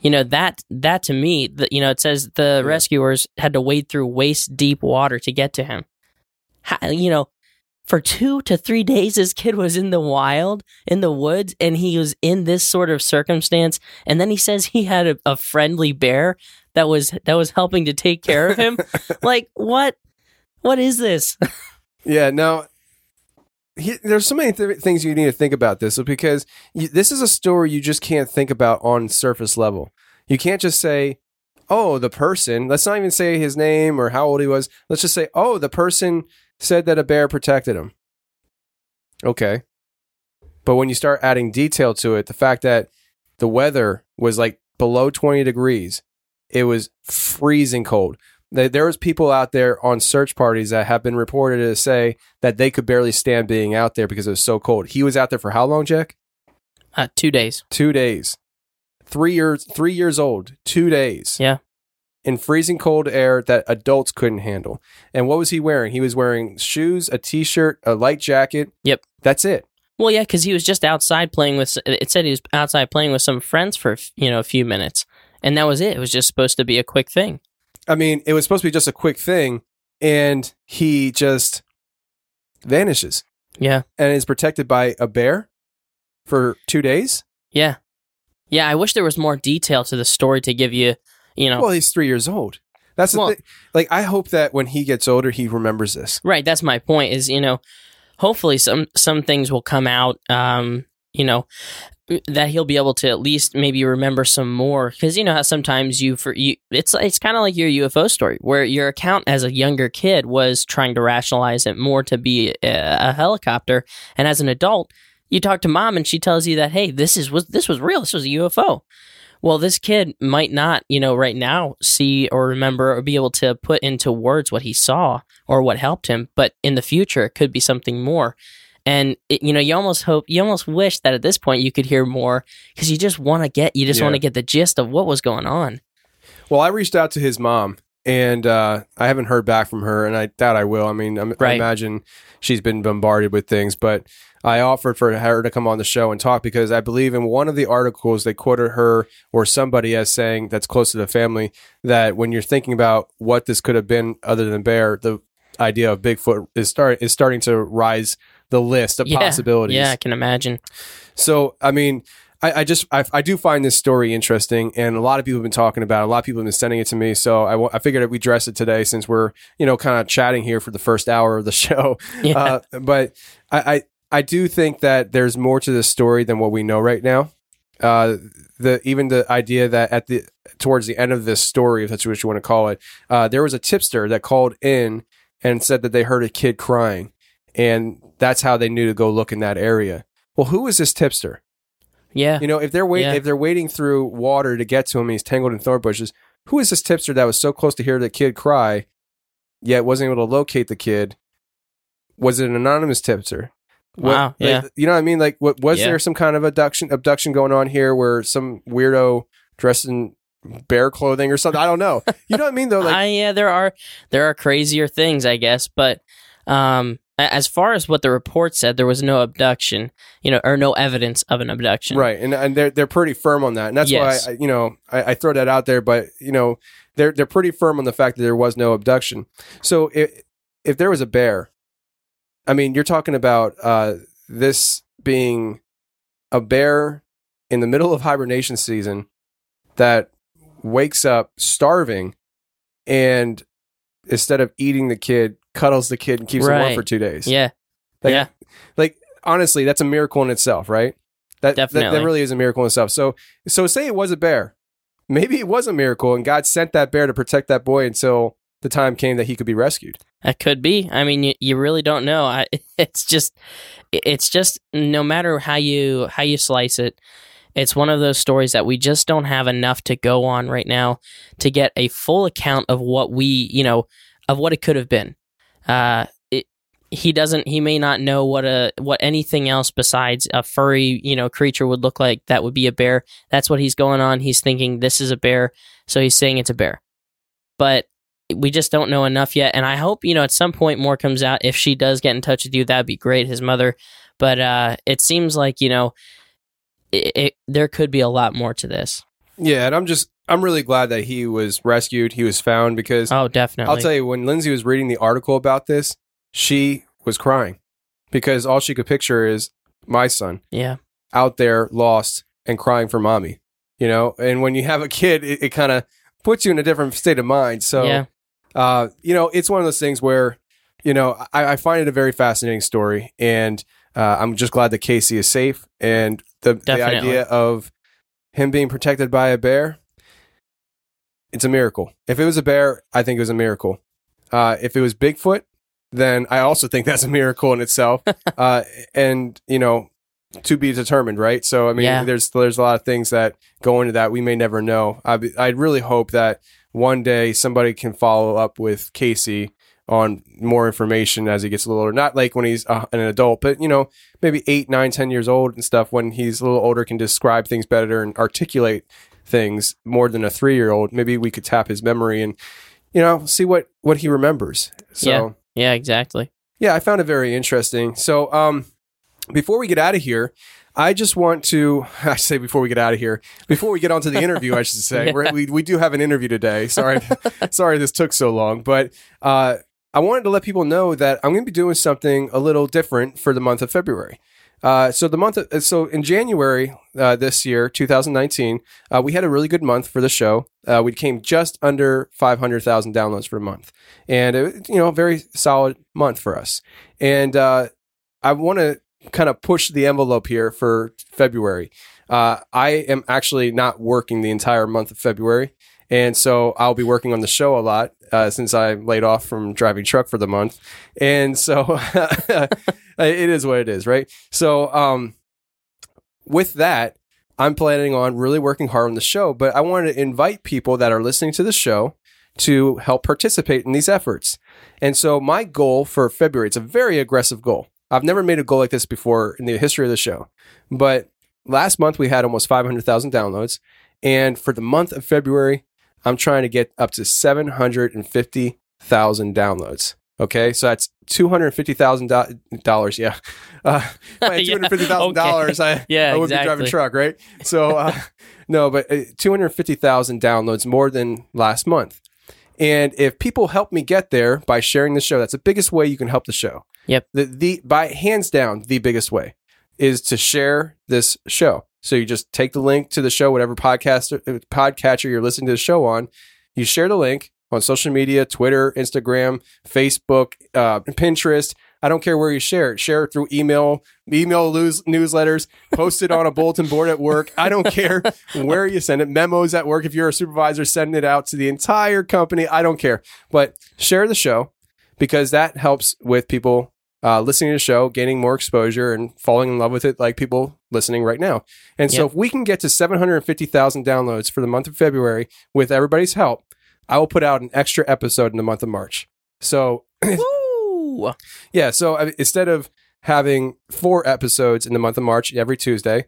You know that that to me, the, you know, it says the rescuers had to wade through waist deep water to get to him. How, you know, for two to three days, this kid was in the wild, in the woods, and he was in this sort of circumstance. And then he says he had a, a friendly bear that was that was helping to take care of him. like what? What is this?
Yeah. Now, he, there's so many th- things you need to think about this because you, this is a story you just can't think about on surface level. You can't just say, "Oh, the person." Let's not even say his name or how old he was. Let's just say, "Oh, the person said that a bear protected him." Okay. But when you start adding detail to it, the fact that the weather was like below 20 degrees, it was freezing cold. There was people out there on search parties that have been reported to say that they could barely stand being out there because it was so cold. He was out there for how long, Jack?
Uh, two days.
Two days. Three years three years old. Two days.
Yeah.
In freezing cold air that adults couldn't handle. And what was he wearing? He was wearing shoes, a t shirt, a light jacket.
Yep.
That's it.
Well, yeah, because he was just outside playing with. It said he was outside playing with some friends for you know a few minutes, and that was it. It was just supposed to be a quick thing.
I mean, it was supposed to be just a quick thing, and he just vanishes
Yeah,
and is protected by a bear for two days.
yeah, yeah. I wish there was more detail to the story to give you. You know,
Well, he's three years old. That's the
Well-
thing. Like, I hope that when he gets older, he remembers this.
right. That's my point. Is you know, hopefully some some things will come out. Um, you know, that he'll be able to at least maybe remember some more. Because you know how sometimes you for you it's it's kind of like your UFO story where your account as a younger kid was trying to rationalize it more to be a, a helicopter. And as an adult you talk to mom and she tells you that hey this is was this was real. This was a UFO well this kid might not you know right now see or remember or be able to put into words what he saw or what helped him but in the future it could be something more and it, you know you almost hope you almost wish that at this point you could hear more because you just want to get you just
Yeah.
want to get the gist of what was going on
Well, I reached out to his mom, and uh, I haven't heard back from her, and I doubt I will. I mean, I'm, I imagine she's been bombarded with things, but I offered for her to come on the show and talk because I believe in one of the articles they quoted her or somebody as saying that's close to the family that when you're thinking about what this could have been other than bear, the idea of Bigfoot is start is starting to rise the list of
yeah
possibilities.
yeah i can imagine
So, I mean, I, I just I, I do find this story interesting, and a lot of people have been talking about. it. A lot of people have been sending it to me, so I, I figured we address it today since we're you know kind of chatting here for the first hour of the show.
Yeah.
Uh, but I, I I do think that there's more to this story than what we know right now. Uh, the even the idea that at the towards the end of this story, if that's what you want to call it, uh, there was a tipster that called in and said that they heard a kid crying, and that's how they knew to go look in that area. Well, who is this tipster?
yeah
You know, if they're wait
Yeah.
if they're wading through water to get to him, and he's tangled in thorn bushes. Who is this tipster that was so close to hear the kid cry, yet wasn't able to locate the kid? Was it an anonymous tipster? What-
Wow,
like,
yeah.
you know what I mean. Like, what was
Yeah.
there some kind of abduction abduction going on here, where some weirdo dressed in bear clothing or something? I don't know. You know what I mean? Though, like,
I, yeah there are there are crazier things i guess but um as far as what the report said there was no abduction you know or no evidence of an abduction
Right, and and they're they're pretty firm on that, and that's
Yes.
why I, you know I, I throw that out there. But you know they're they're pretty firm on the fact that there was no abduction. So if if there was a bear, I mean, you're talking about uh, this being a bear in the middle of hibernation season that wakes up starving, and instead of eating the kid, cuddles the kid and keeps him warm for two days.
yeah
Like,
Yeah.
Like honestly, that's a miracle in itself, right? That, that that really is a miracle in itself. So so say it was a bear. Maybe it was a miracle and God sent that bear to protect that boy until the time came that he could be rescued.
That could be. I mean, you, you really don't know. I, it's just, it's just no matter how you how you slice it, it's one of those stories that we just don't have enough to go on right now to get a full account of what we, you know, of what it could have been. Uh, he doesn't. He may not know what a what anything else besides a furry, you know, creature would look like. That would be a bear. That's what he's going on. He's thinking this is a bear, so he's saying it's a bear. But we just don't know enough yet. And I hope, you know, at some point more comes out. If she does get in touch with you, that'd be great, his mother. But uh, it seems like, you know, it, it, there could be a lot more to this.
Yeah, and I'm just I'm really glad that he was rescued, he was found because
Oh, definitely.
I'll tell you when Lindsay was reading the article about this, she was crying because all she could picture is my son
Yeah.
out there lost and crying for mommy. You know, and when you have a kid, it, it kind of puts you in a different state of mind. So,
yeah.
uh, you know, it's one of those things where, you know, I, I find it a very fascinating story, and uh, I'm just glad that Casey is safe. And the, the
Definitely.
idea of him being protected by a bear, it's a miracle. If it was a bear, I think it was a miracle. Uh, if it was Bigfoot, then I also think that's a miracle in itself. uh, and you know, to be determined, right? So I mean,
Yeah.
there's there's a lot of things that go into that we may never know. I I really hope that one day somebody can follow up with Casey on more information as he gets a little older. Not like when he's uh, an adult, but you know, maybe eight, nine, ten years old and stuff. When he's a little older, can describe things better and articulate things more than a three year old. Maybe we could tap his memory and you know see what what he remembers. So
Yeah. Yeah, exactly.
yeah, I found it very interesting. So, um, before we get out of here, I just want to, I say before we get out of here, before we get on to the interview, I should say, we're, we, we do have an interview today. Sorry, sorry this took so long, but uh, I wanted to let people know that I'm going to be doing something a little different for the month of February. Uh, so the month, of, so in January uh, this year, 2019, uh, we had a really good month for the show. Uh, we came just under 500,000 downloads for a month, and it, you know, a very solid month for us. And uh, I want to kind of push the envelope here for February. Uh, I am actually not working the entire month of February. And so I'll be working on the show a lot uh, since I laid off from driving truck for the month. And so it is what it is, right? So um, with that, I'm planning on really working hard on the show, but I wanted to invite people that are listening to the show to help participate in these efforts. And so my goal for February, it's a very aggressive goal. I've never made a goal like this before in the history of the show. But last month we had almost 500,000 downloads. And for the month of February, I'm trying to get up to 750,000 downloads. Okay, so that's two hundred fifty thousand dollars. Yeah, uh, two hundred fifty thousand dollars. I
Yeah,
I would be driving a truck, right? So uh, no, but uh, two hundred fifty thousand downloads more than last month. And if people help me get there by sharing the show, that's the biggest way you can help the show.
Yep.
The the by hands down the biggest way is to share this show. So you just take the link to the show, whatever podcast podcatcher you're listening to the show on. You share the link on social media, Twitter, Instagram, Facebook, uh, Pinterest. I don't care where you share it. Share it through email, email news, newsletters, post it on a bulletin board at work. I don't care where you send it. Memos at work. If you're a supervisor, send it out to the entire company. I don't care. But share the show because that helps with people uh, listening to the show, gaining more exposure, and falling in love with it like people listening right now. And so,
Yep.
if we can get to 750,000 downloads for the month of February with everybody's help, I will put out an extra episode in the month of March. So, yeah, so instead of having four episodes in the month of March every Tuesday,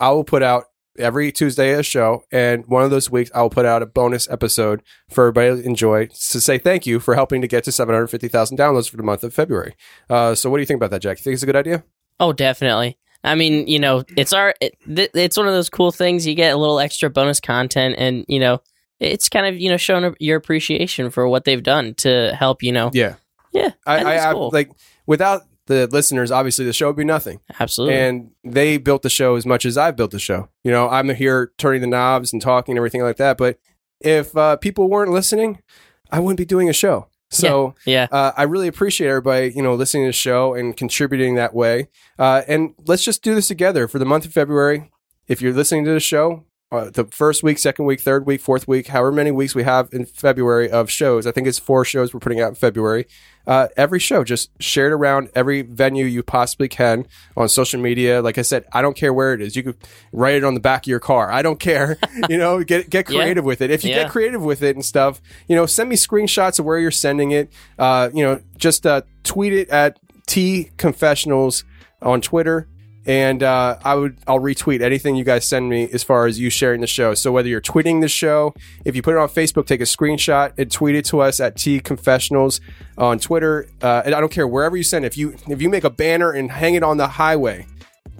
I will put out every Tuesday a show, and one of those weeks I will put out a bonus episode for everybody to enjoy to say thank you for helping to get to 750,000 downloads for the month of February. Uh, so, what do you think about that, Jack? You think it's a good idea?
Oh, definitely. I mean, you know, it's our it, th- it's one of those cool things. You get a little extra bonus content, and you know, it's kind of you know showing your appreciation for what they've done to help. You know,
Yeah,
yeah,
I, I
cool.
like without the listeners, obviously the show would be nothing.
absolutely.
and they built the show as much as I've built the show. You know, I'm here turning the knobs and talking and everything like that. But if uh, people weren't listening, I wouldn't be doing a show. So
yeah,
uh, I really appreciate everybody, you know, listening to the show and contributing that way. Uh, and let's just do this together for the month of February. If you're listening to the show, uh, the first week, second week, third week, fourth week, however many weeks we have in February of shows, I think it's four shows we're putting out in February. Uh, every show, just share it around every venue you possibly can on social media. Like I said, I don't care where it is. You could write it on the back of your car. I don't care. you know, get get
Yeah.
creative with it. If you
Yeah.
get creative with it and stuff, you know, send me screenshots of where you're sending it. Uh, you know, just uh, tweet it at T Confessionals on Twitter, and uh, I would I'll retweet anything you guys send me as far as you sharing the show. So whether you're tweeting the show, if you put it on Facebook, take a screenshot and tweet it to us at T Confessionals on Twitter. Uh, and I don't care wherever you send. it. If you if you make a banner and hang it on the highway,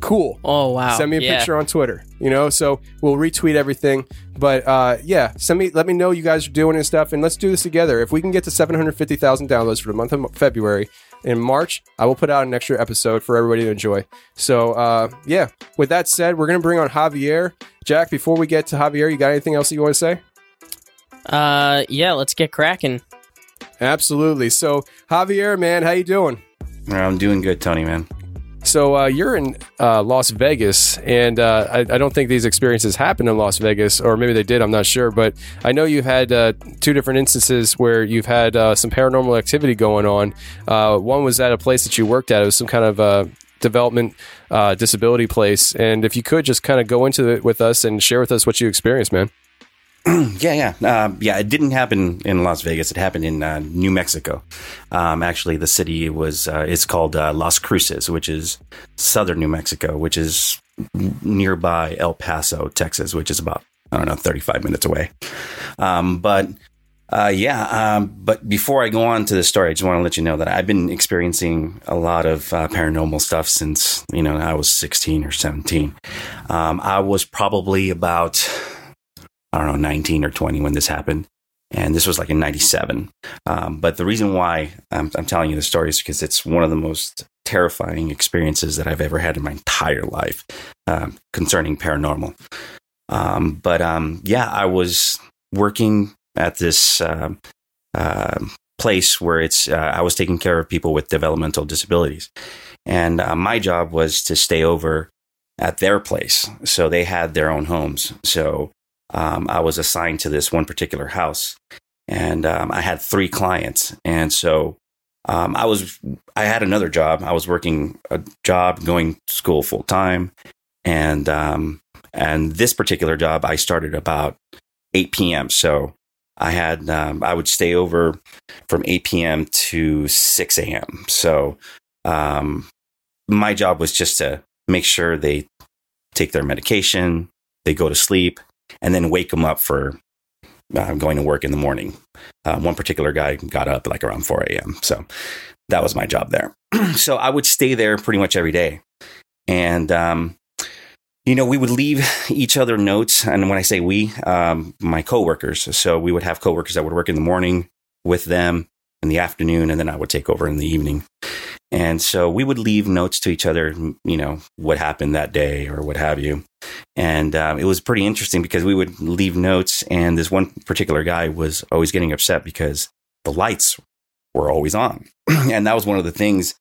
cool.
oh wow,
Send me a
yeah.
picture on Twitter, you know. So we'll retweet everything. But uh, yeah, send me. Let me know you guys are doing and stuff, and let's do this together. If we can get to seven hundred fifty thousand downloads for the month of February, in March, I will put out an extra episode for everybody to enjoy. So uh, yeah. With that said, we're gonna bring on Javier. Jack, before we get to Javier, you got anything else that you want to say?
Uh, yeah, let's get cracking.
Absolutely. So Javier, man, how you doing?
I'm doing good, Tony, man.
So uh, you're in uh, Las Vegas, and uh, I, I don't think these experiences happened in Las Vegas, or maybe they did. I'm not sure, but I know you've had uh, two different instances where you've had uh, some paranormal activity going on. Uh, one was at a place that you worked at; it was some kind of development disability place. And if you could just kind of go into it with us and share with us what you experienced, man.
Yeah, yeah, um, yeah. It didn't happen in Las Vegas. It happened in uh, New Mexico. Um, actually, the city was uh, it's called uh, Las Cruces, which is southern New Mexico, which is nearby El Paso, Texas, which is about I don't know thirty five minutes away. Um, but Uh, yeah, um, but before I go on to the story, I just want to let you know that I've been experiencing a lot of uh, paranormal stuff since you know I was 16 or 17. Um, I was probably about I don't know 19 or 20 when this happened, and this was like in '97. Um, but the reason why I'm, I'm telling you the story is because it's one of the most terrifying experiences that I've ever had in my entire life um, concerning paranormal. Um, but um, yeah, I was working at this uh, uh, place where it's uh, I was taking care of people with developmental disabilities, and uh, my job was to stay over at their place. So they had their own homes. So um, I was assigned to this one particular house, and um, I had three clients, and so. Um, I was, I had another job. I was working a job, going to school full time, and um, and this particular job I started about 8 p.m. So I had um, I would stay over from 8 p.m. to 6 a.m. So um, my job was just to make sure they take their medication, they go to sleep, and then wake them up for uh, going to work in the morning. Uh, one particular guy got up like around 4 a.m. So that was my job there. so I would stay there pretty much every day. And um, you know, we would leave each other notes. And when I say we, um, my coworkers. So we would have coworkers that would work in the morning with them in the afternoon, and then I would take over in the evening. And so we would leave notes to each other, you know, what happened that day or what have you. And uh, it was pretty interesting because we would leave notes, and this one particular guy was always getting upset because the lights were always on. and that was one of the things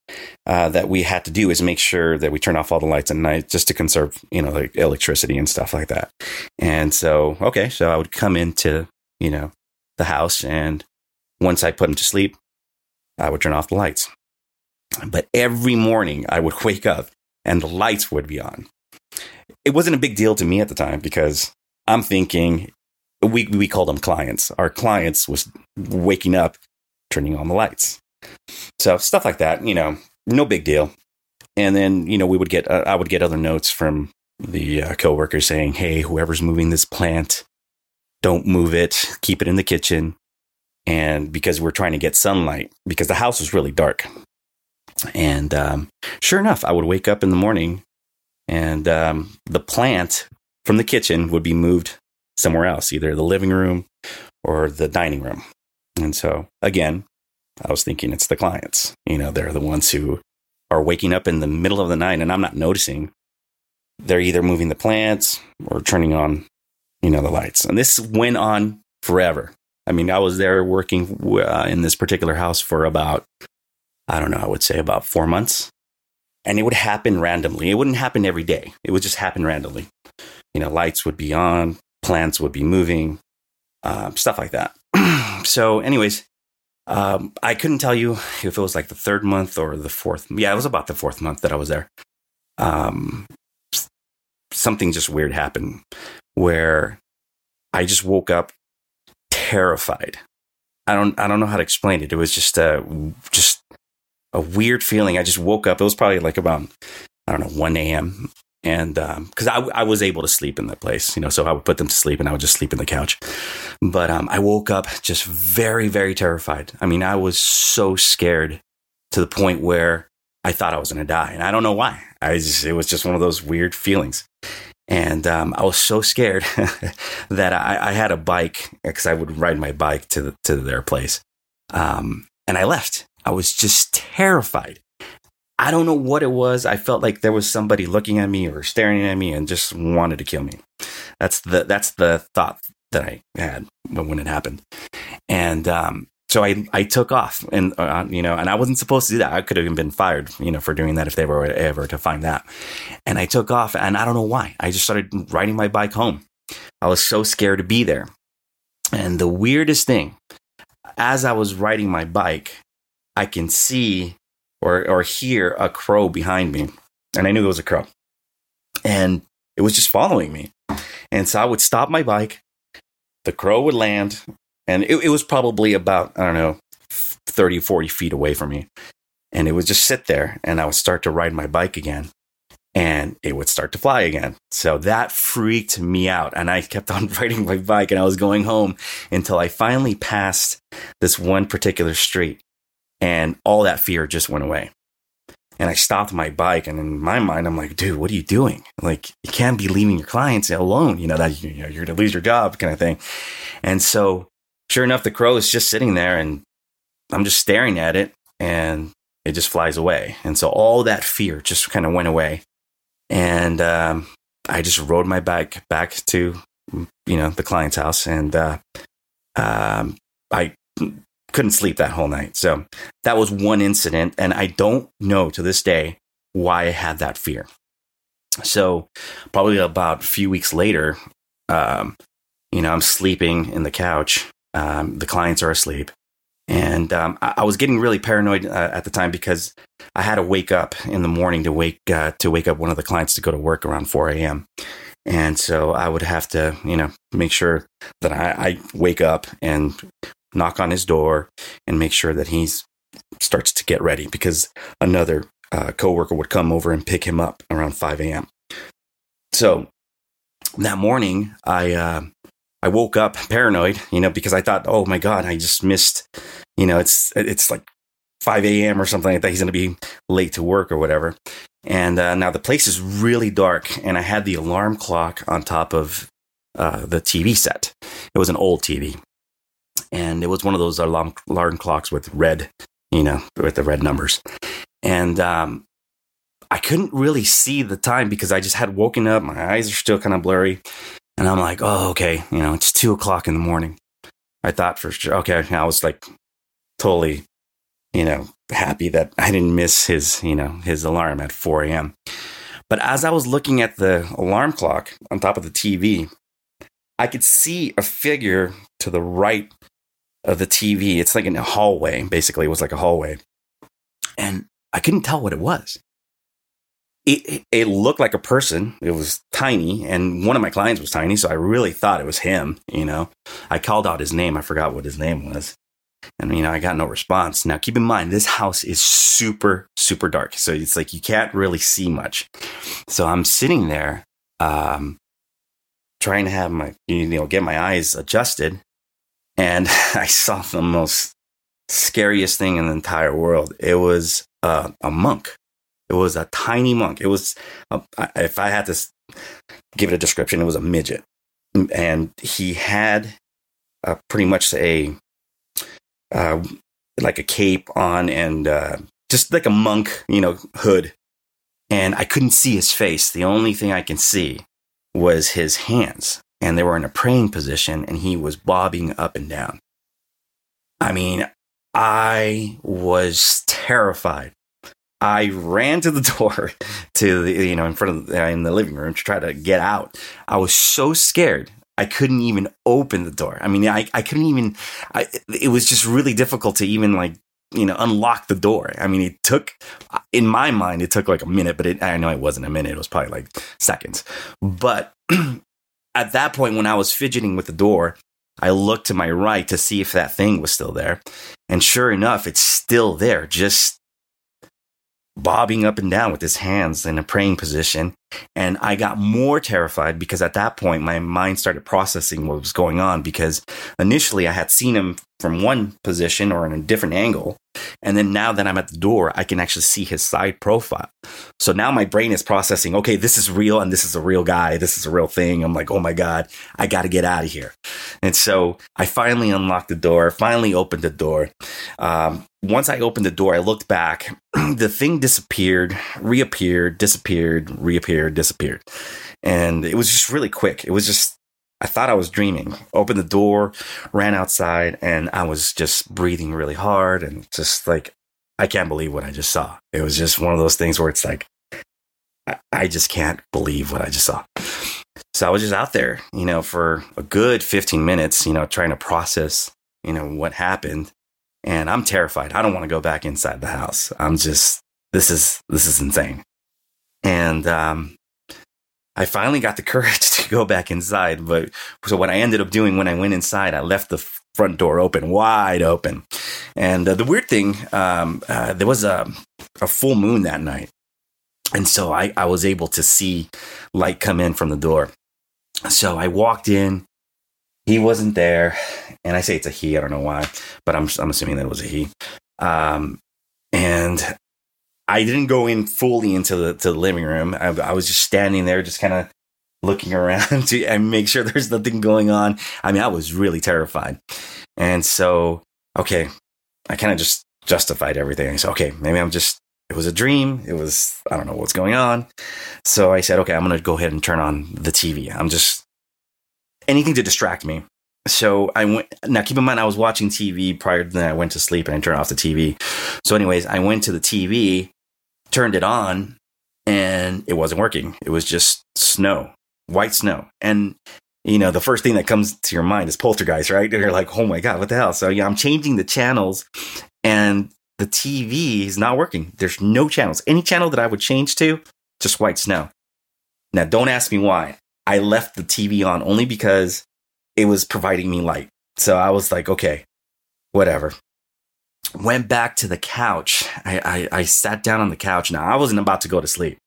uh, that we had to do is make sure that we turn off all the lights at night just to conserve, you know, like electricity and stuff like that. And so, okay, so I would come into, you know, the house and once I put him to sleep, I would turn off the lights. But every morning I would wake up and the lights would be on. It wasn't a big deal to me at the time because I'm thinking we we called them clients. Our clients was waking up turning on the lights. So stuff like that, you know, no big deal. And then, you know, we would get, uh, I would get other notes from the uh, coworkers saying, Hey, whoever's moving this plant, don't move it, keep it in the kitchen. And because we're trying to get sunlight, because the house was really dark. And um, sure enough, I would wake up in the morning and um, the plant from the kitchen would be moved somewhere else, either the living room or the dining room. And so, again, I was thinking it's the clients. You know, they're the ones who are waking up in the middle of the night and I'm not noticing. They're either moving the plants or turning on, you know, the lights. And this went on forever. I mean, I was there working uh, in this particular house for about, I don't know, I would say about four months. And it would happen randomly. It wouldn't happen every day. It would just happen randomly. You know, lights would be on, plants would be moving, uh, stuff like that. so, anyways, um, I couldn't tell you if it was like the third month or the fourth. Yeah, it was about the fourth month that I was there. Um, something just weird happened where I just woke up terrified. I don't I don't know how to explain it. It was just a just a weird feeling. I just woke up. It was probably like about I don't know one a.m and because um, I, I was able to sleep in that place, you know, so I would put them to sleep and I would just sleep in the couch. But um, I woke up just very, very terrified. I mean, I was so scared to the point where I thought I was going to die, and I don't know why. I just, it was just one of those weird feelings. And um, I was so scared that I, I, had a bike because I would ride my bike to the, to their place, um, and I left. I was just terrified. I don't know what it was. I felt like there was somebody looking at me or staring at me and just wanted to kill me. That's the that's the thought that I had when it happened. And um, so I I took off, and uh, you know, and I wasn't supposed to do that. I could have been fired, you know, for doing that if they were ever to find that. And I took off, and I don't know why. I just started riding my bike home. I was so scared to be there. And the weirdest thing, as I was riding my bike, I can see or or hear a crow behind me, and I knew it was a crow, and it was just following me. And so I would stop my bike, the crow would land, and it, it was probably about I don't know 30, 40 feet away from me, and it would just sit there, and I would start to ride my bike again, and it would start to fly again. So that freaked me out. And I kept on riding my bike. And I was going home until I finally passed this one particular street and all that fear just went away. And I stopped my bike, and in my mind, I'm like, dude, what are you doing? Like, you can't be leaving your clients alone. You know that you know, you're going to lose your job, kind of thing. And so, sure enough, the crow is just sitting there, and I'm just staring at it, and it just flies away. And so all that fear just kind of went away, and um, I just rode my bike back to you know the client's house, and uh, um, I couldn't sleep that whole night. So that was one incident. And I don't know to this day why I had that fear. So probably about a few weeks later, um, you know, I'm sleeping in the couch. Um, the clients are asleep. And um, I, I, was getting really paranoid uh, at the time because I had to wake up in the morning to wake uh, to wake up one of the clients to go to work around 4 a.m. And so I would have to, you know, make sure that I, I wake up and knock on his door and make sure that he starts to get ready because another uh, coworker would come over and pick him up around 5 a.m. So that morning, I uh, I woke up paranoid, you know, because I thought, oh my god, I just missed, you know, it's it's like 5 a.m. or something like that. He's going to be late to work or whatever. And uh, now the place is really dark, and I had the alarm clock on top of uh, the TV set. It was an old TV, and it was one of those alarm, alarm clocks with red, you know, with the red numbers. And um, I couldn't really see the time because I just had woken up. My eyes are still kind of blurry. And I'm like, oh, okay, you know, it's two o'clock in the morning. I thought for sure, okay, I was like totally, you know, happy that I didn't miss his, you know, his alarm at 4 a.m. But as I was looking at the alarm clock on top of the TV, I could see a figure to the right of the TV. It's like in a hallway, basically. It was like a hallway. And I couldn't tell what it was. It, it looked like a person. It was tiny, and one of my clients was tiny, so I really thought it was him. You know, I called out his name. I forgot what his name was, and you know, I got no response. Now, keep in mind, this house is super, super dark, so it's like you can't really see much. So I'm sitting there, um, trying to have my, you know, get my eyes adjusted, and I saw the most scariest thing in the entire world. It was uh, a monk. It was a tiny monk. It was, a, if I had to give it a description, it was a midget, and he had uh, pretty much a uh, like a cape on and uh, just like a monk, you know, hood. And I couldn't see his face. The only thing I can see was his hands and they were in a praying position and he was bobbing up and down. I mean, I was terrified. I ran to the door to the, you know, in front of, the, in the living room to try to get out. I was so scared. I couldn't even open the door. I mean, I, I couldn't even, I, it was just really difficult to even like, you know, unlock the door. I mean, it took, in my mind, it took like a minute, but it, I know it wasn't a minute. It was probably like seconds. But at that point, when I was fidgeting with the door, I looked to my right to see if that thing was still there. And sure enough, it's still there, just bobbing up and down with his hands in a praying position. And I got more terrified because at that point, my mind started processing what was going on because initially I had seen him from one position or in a different angle. And then now that I'm at the door, I can actually see his side profile. So now my brain is processing, okay, this is real and this is a real guy. This is a real thing. I'm like, oh my God, I got to get out of here. And so I finally unlocked the door, finally opened the door. Um, once I opened the door, I looked back. the thing disappeared, reappeared, disappeared, reappeared, disappeared. And it was just really quick. It was just I thought I was dreaming. Opened the door, ran outside, and I was just breathing really hard and just like, I can't believe what I just saw. It was just one of those things where it's like, I, I just can't believe what I just saw. So I was just out there, you know, for a good 15 minutes, you know, trying to process, you know, what happened. And I'm terrified. I don't want to go back inside the house. I'm just, this is, this is insane. And, um, I finally got the courage to go back inside. But so what I ended up doing when I went inside, I left the front door open, wide open. And uh, the weird thing, um, uh, there was a, a full moon that night. And so I, I was able to see light come in from the door. So I walked in. He wasn't there. And I say it's a he. I don't know why, but I'm, I'm assuming that it was a he. Um, and I didn't go in fully into the, the living room. I, I was just standing there, just kind of looking around to and make sure there's nothing going on. I mean, I was really terrified. And so, okay, I kind of just justified everything. Said, okay, maybe I'm just, it was a dream. It was, I don't know what's going on. So I said, okay, I'm going to go ahead and turn on the TV. I'm just anything to distract me. So I went, now keep in mind, I was watching TV prior to that. I went to sleep and I turned off the TV. So, anyways, I went to the TV, turned it on, and it wasn't working. It was just snow, white snow. And you know, the first thing that comes to your mind is poltergeist, right? And you're like, oh my God, what the hell? So yeah, I'm changing the channels and the TV is not working. There's no channels. Any channel that I would change to, just white snow. Now, don't ask me why. I left the TV on only because it was providing me light. So I was like, okay, whatever. Went back to the couch. I, I, I sat down on the couch. Now, I wasn't about to go to sleep.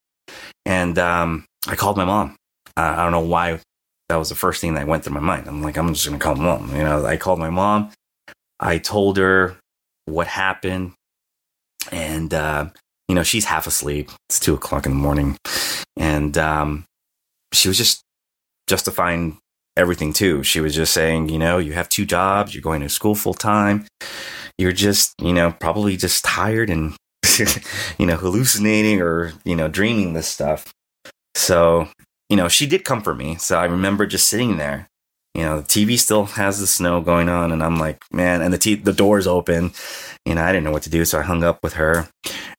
And um, I called my mom. Uh, I don't know why that was the first thing that went through my mind. I'm like, I'm just to call mom. You know, I called my mom. I told her what happened. And, uh, you know, she's half asleep. It's two o'clock in the morning. And um, she was just justifying everything too. She was just saying, you know, you have two jobs, you're going to school full time. You're just, you know, probably just tired and, you know, hallucinating or, you know, dreaming this stuff. So you know, she did comfort me. So I remember just sitting there. You know, the TV still has the snow going on, and I'm like, man, and the t- the door's open. You know, I didn't know what to do, so I hung up with her,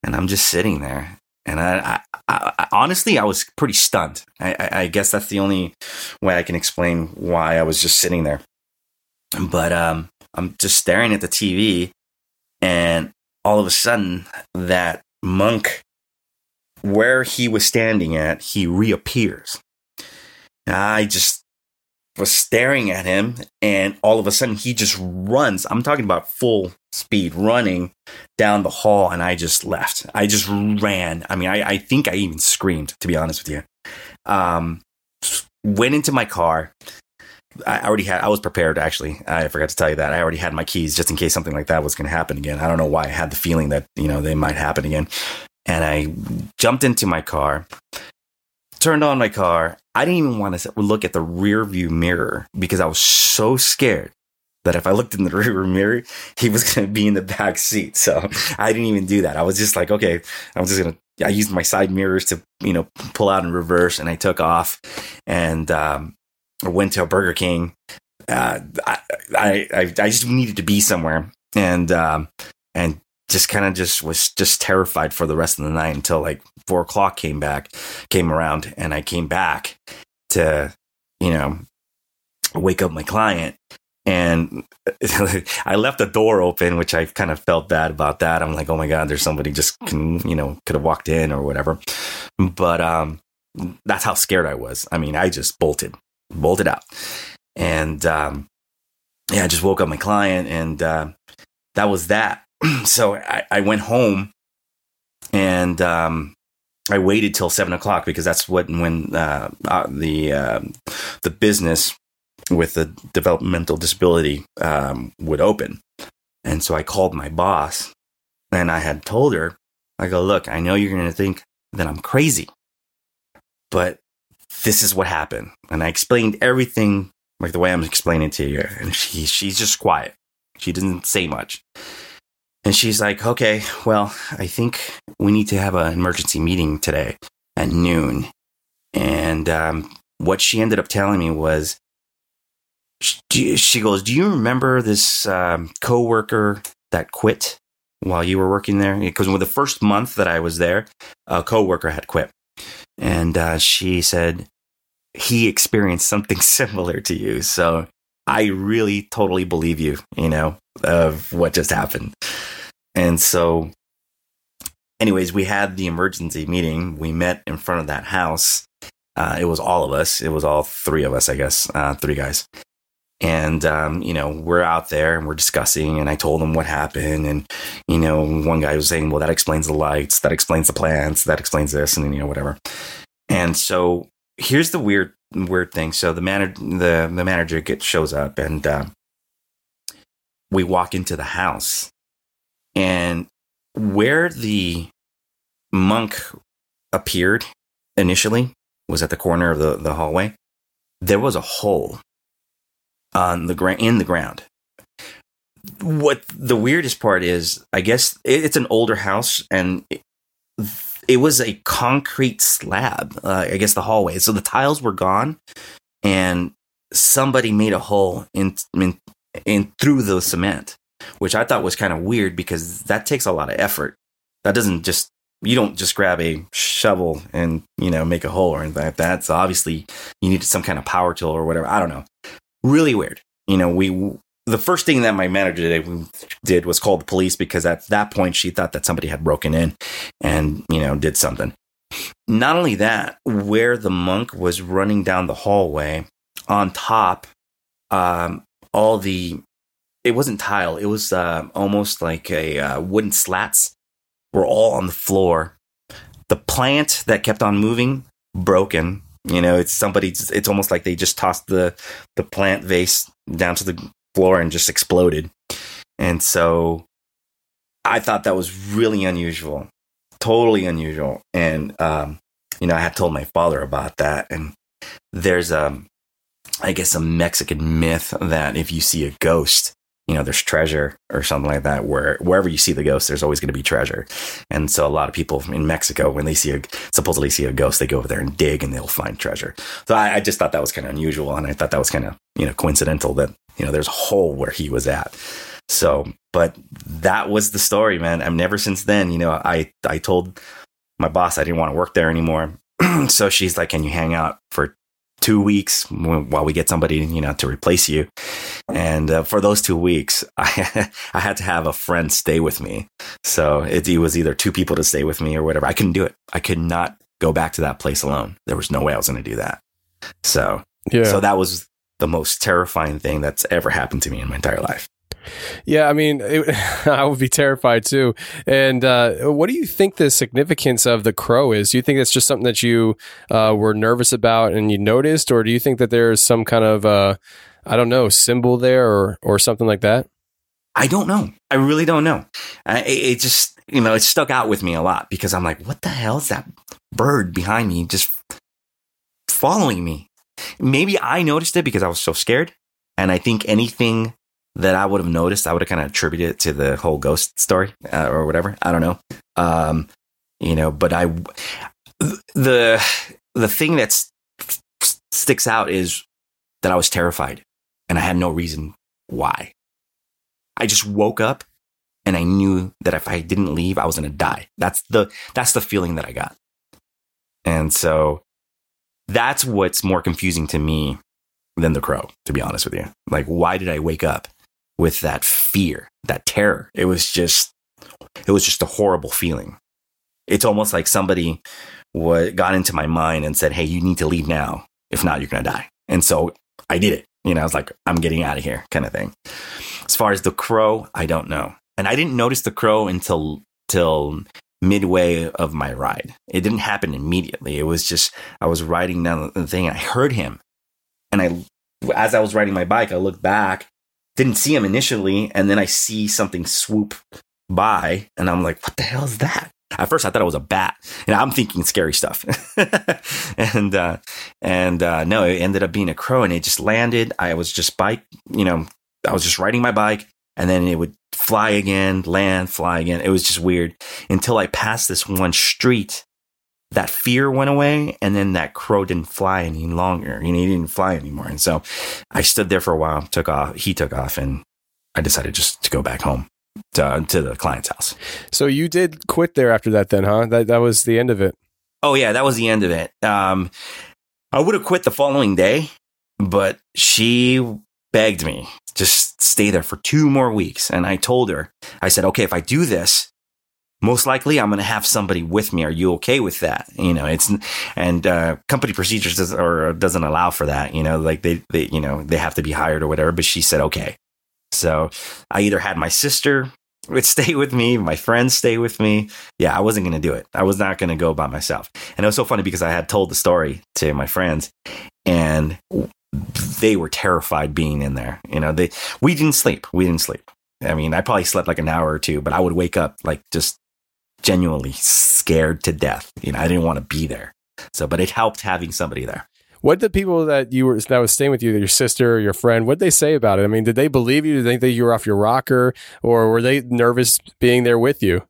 and I'm just sitting there. And I, I, I honestly, I was pretty stunned. I, I, guess that's the only way I can explain why I was just sitting there. But um, I'm just staring at the TV, and all of a sudden, that monk where he was standing at, he reappears. I just was staring at him, and all of a sudden he just runs. I'm talking about full speed running down the hall, and I just left. I just ran. I mean, I, I think I even screamed, to be honest with you. Um, went into my car. I already had, I was prepared actually. I forgot to tell you that. I already had my keys just in case something like that was going to happen again. I don't know why I had the feeling that, you know, they might happen again and I jumped into my car, turned on my car. I didn't even want to look at the rear view mirror because I was so scared that if I looked in the rear mirror, he was going to be in the back seat. So I didn't even do that. I was just like, okay, I'm just going to. I used my side mirrors to, you know, pull out in reverse, and I took off, and um, I went to a Burger King. Uh, I, I I just needed to be somewhere, and um, and just kind of just was just terrified for the rest of the night until like four o'clock came back, came around, and I came back to, you know, wake up my client. And I left the door open, which I kind of felt bad about that. I'm like, oh my God, there's somebody just can, you know, could have walked in or whatever. But um, that's how scared I was. I mean, I just bolted, bolted out. And um, yeah, I just woke up my client and uh, that was that. so I, I, went home and um, I waited till seven o'clock because that's what when uh, uh, the uh, the business with the developmental disability um, would open. And so I called my boss and I had told her, I go, look, I know you're going to think that I'm crazy, but this is what happened. And I explained everything like the way I'm explaining to you. And she, she's just quiet. She didn't say much. And she's like, okay, well, I think we need to have an emergency meeting today at noon. And um, what she ended up telling me was, she goes, Do you remember this um, coworker that quit while you were working there? Because with the first month that I was there, a coworker had quit. And uh, she said, he experienced something similar to you. So I really totally believe you, you know, of what just happened. And so, anyways, we had the emergency meeting. We met in front of that house. Uh, it was all of us. It was all three of us, I guess, uh, three guys. And, um, you know, we're out there and we're discussing and I told them what happened. And, you know, one guy was saying, well, that explains the lights. That explains the plants. That explains this and, you know, whatever. And so here's the weird, weird thing. So the manager, the, the manager gets, shows up and, uh, we walk into the house and where the monk appeared initially was at the corner of the, the hallway. There was a hole on the ground in the ground. What the weirdest part is, I guess it, it's an older house and it, it was a concrete slab. Uh, I guess the hallway. So the tiles were gone, and somebody made a hole in in, in through the cement, which I thought was kind of weird because that takes a lot of effort. That doesn't just you don't just grab a shovel and you know make a hole or anything like that. So obviously you need some kind of power tool or whatever. I don't know. Really weird. You know, we the first thing that my manager did, did was call the police because at that point she thought that somebody had broken in and you know did something. Not only that, where the monk was running down the hallway, on top, um, all the it wasn't tile. It was uh, almost like a uh, wooden slats were all on the floor. The plant that kept on moving broken. You know, it's somebody. It's almost like they just tossed the the plant vase down to the floor and just exploded. And so, I thought that was really unusual, totally unusual. And um, you know, I had told my father about that. And there's um, I guess a Mexican myth that if you see a ghost, you know, there's treasure or something like that. Where wherever you see the ghost, there's always going to be treasure. And so a lot of people in Mexico, when they see a supposedly see a ghost, they go over there and dig and they'll find treasure. So I, I just thought that was kind of unusual, and I thought that was kind of you know coincidental that you know there's a hole where he was at. So, but that was the story, man. I'm never since then, you know, I I told my boss I didn't want to work there anymore. so she's like, "Can you hang out for two weeks while we get somebody, you know, to replace you. And uh, for those two weeks, I, I had to have a friend stay with me. So it, it was either two people to stay with me or whatever. I couldn't do it. I could not go back to that place alone. There was no way I was going to do that. So, yeah. so that was the most terrifying thing that's ever happened to me in my entire life.
Yeah, I mean, it, I would be terrified too. And uh, what do you think the significance of the crow is? Do you think it's just something that you uh, were nervous about and you noticed, or do you think that there's some kind of, uh, I don't know, symbol there or or something like that?
I don't know. I really don't know. it, it just, you know, it stuck out with me a lot because I'm like, what the hell is that bird behind me just following me? Maybe I noticed it because I was so scared. And I think anything that I would have noticed, I would have kind of attributed it to the whole ghost story uh, or whatever. I don't know. Um, you know, but I, the, the thing that sticks out is that I was terrified and I had no reason why. I just woke up and I knew that if I didn't leave, I was going to die. That's the, that's the feeling that I got. And so that's what's more confusing to me than the crow, to be honest with you. Like, why did I wake up with that fear, that terror. It was just, it was just a horrible feeling. It's almost like somebody what got into my mind and said, Hey, you need to leave now. If not, you're going to die. And so I did it. You know, I was like, I'm getting out of here kind of thing. As far as the crow, I don't know. And I didn't notice the crow until, till midway of my ride. It didn't happen immediately. It was just, I was riding down the thing and I heard him. And I, as I was riding my bike, I looked back didn't see him initially, and then I see something swoop by, and I'm like, what the hell is that? At first, I thought it was a bat, and I'm thinking scary stuff. and uh, and uh, no, it ended up being a crow, and it just landed. I was just bike, you know, I was just riding my bike, and then it would fly again, land, fly again. It was just weird until I passed this one street that fear went away and then that crow didn't fly any longer. You know, he didn't fly anymore. And so I stood there for a while, took off, he took off, and I decided just to go back home to, to the client's house.
So you did quit there after that then, huh? That that was the end of it.
Oh yeah, that was the end of it. Um, I would have quit the following day, but she begged me just stay there for two more weeks. And I told her, I said, okay, if I do this, most likely I'm going to have somebody with me. Are you okay with that? You know, it's, and, uh, company procedures does, or doesn't allow for that, you know, like they, they, you know, they have to be hired or whatever, but she said, okay. So I either had my sister would stay with me, my friends stay with me. Yeah, I wasn't going to do it. I was not going to go by myself. And it was so funny because I had told the story to my friends and they were terrified being in there. You know, they, we didn't sleep. We didn't sleep. I mean, I probably slept like an hour or two, but I would wake up like just genuinely scared to death. You know, I didn't want to be there. So, but it helped having somebody there.
What did people that you were that was staying with you, your sister or your friend, what did they say about it? I mean, did they believe you? Did they think that you were off your rocker, or were they nervous being there with you?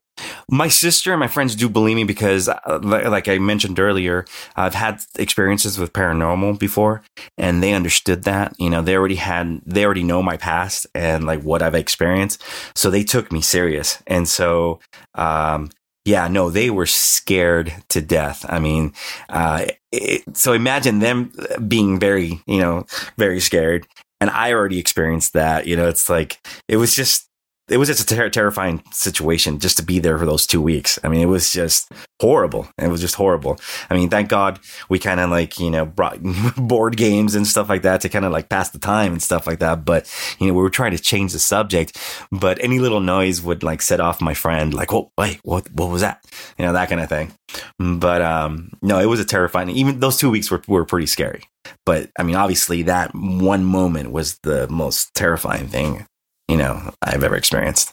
My sister and my friends do believe me because, uh, like I mentioned earlier, I've had experiences with paranormal before, and they understood that. You know, they already had, they already know my past and like what I've experienced, so they took me serious. And so, um, yeah, no, they were scared to death. I mean, uh, it, so imagine them being very, you know, very scared. And I already experienced that. You know, it's like, it was just, it was just a ter- terrifying situation just to be there for those two weeks. I mean, it was just horrible. It was just horrible. I mean, thank God we kind of like, you know, brought board games and stuff like that to kind of like pass the time and stuff like that. But, you know, we were trying to change the subject, but any little noise would like set off my friend, like, oh, wait, what, what was that? You know, that kind of thing. But, um, no, it was a terrifying, even those two weeks were, were pretty scary. But I mean, obviously that one moment was the most terrifying thing you know I've ever experienced.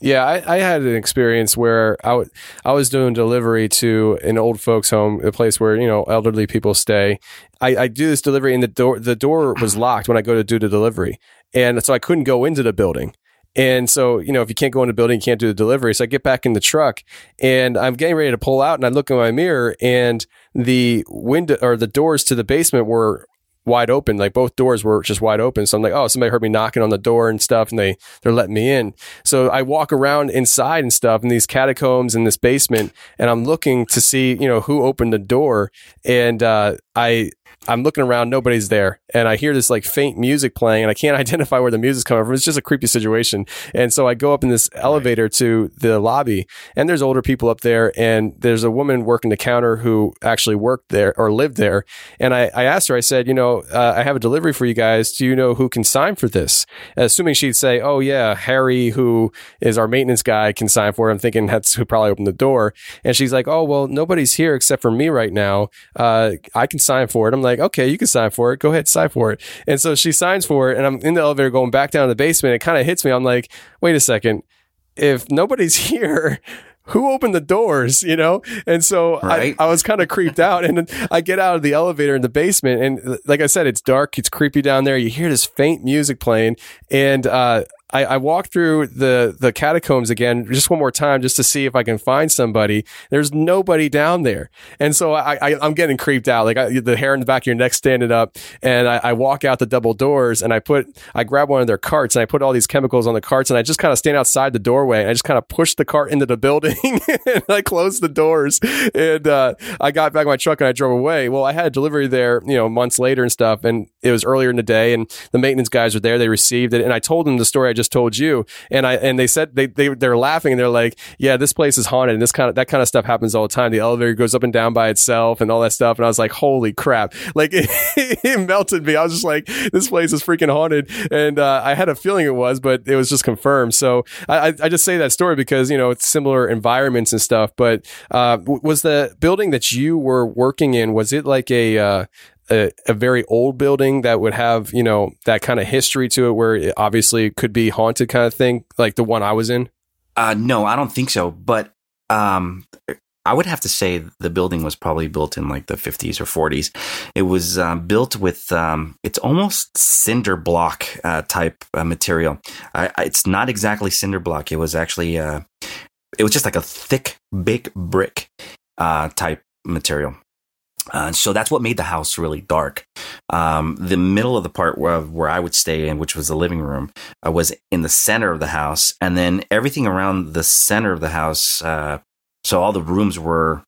Yeah, I, I, had an experience where I, w- I was doing delivery to an old folks' home, a place where you know elderly people stay. I, I do this delivery, and the door the door was locked when I go to do the delivery, and so I couldn't go into the building. And so, you know, if you can't go in the building, you can't do the delivery. So I get back in the truck and I'm getting ready to pull out and I look in my mirror and the window or the doors to the basement were wide open. Like both doors were just wide open. So I'm like, oh, somebody heard me knocking on the door and stuff, and they they're letting me in. So I walk around inside and stuff in these catacombs in this basement, and I'm looking to see you know who opened the door, and uh, I I'm looking around, nobody's there. And I hear this like faint music playing and I can't identify where the music's coming from. It's just a creepy situation. And so I go up in this elevator right. to the lobby and there's older people up there and there's a woman working the counter who actually worked there or lived there. And I, I asked her, I said, you know, uh, I have a delivery for you guys. Do you know who can sign for this? Assuming she'd say, oh yeah, Harry, who is our maintenance guy can sign for it. I'm thinking that's who probably opened the door. And she's like, oh, well, nobody's here except for me right now. Uh, I can sign for it. I'm like, okay, you can sign for it. Go ahead, sign for it. And so she signs for it, and I'm in the elevator going back down to the basement. It kind of hits me. I'm like, wait a second. If nobody's here, who opened the doors, you know? And so right. I, I, was kind of creeped out. And I get out of the elevator in the basement. And like I said, it's dark, it's creepy down there. You hear this faint music playing. And uh, I, I walked through the the catacombs again just one more time just to see if I can find somebody. There's nobody down there, and so I, I am getting creeped out. Like I, the hair in the back of your neck standing up, and I, I, walk out the double doors and I put I grab one of their carts and I put all these chemicals on the carts and I just kind of stand outside the doorway and I just kind of push the cart into the building and I close the doors and uh, I got back in my truck and I drove away. Well, I had a delivery there, you know, months later and stuff, and it was earlier in the day and the maintenance guys were there. They received it and I told them the story I just told you. And I and they said they they they're laughing and they're like, yeah, this place is haunted and this kind of that kind of stuff happens all the time. The elevator goes up and down by itself and all that stuff. And I was like, holy crap! Like it, it melted me. I was just like, this place is freaking haunted. And uh, I had a feeling it was, but it was just confirmed. So I I just say that story because you know it's similar environments and stuff. But uh, was the building that you were working in was it like a uh, a, a, very old building that would have, you know, that kind of history to it where it obviously could be haunted kind of thing, like the one I was in?
Uh, no, I don't think so. But um, I would have to say the building was probably built in like the 50s or 40s. It was uh, built with, um, it's almost cinder block uh, type uh, material. It's not exactly cinder block. It was actually, uh, it was just like a thick, big brick type material. Uh, so that's what made the house really dark. Um, the middle of the part where, where I would stay in, which was the living room, uh, was in the center of the house. And then everything around the center of the house, uh, so all the rooms were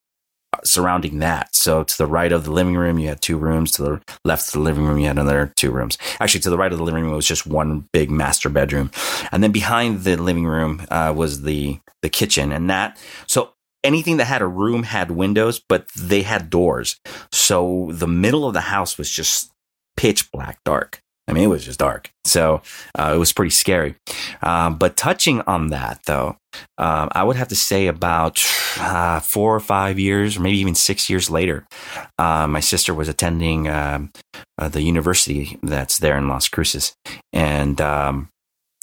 surrounding that. So to the right of the living room, you had two rooms. To the left of the living room, you had another two rooms. Actually, to the right of the living room was just one big master bedroom, and then behind the living room uh, was the the kitchen, and that so. Anything that had a room had windows, but they had doors. So the middle of the house was just pitch black dark. I mean, it was just dark. So uh, it was pretty scary. Um, but touching on that, though, um, I would have to say about uh, four or five years, or maybe even six years later, uh, my sister was attending um, uh, the university that's there in Las Cruces. And um,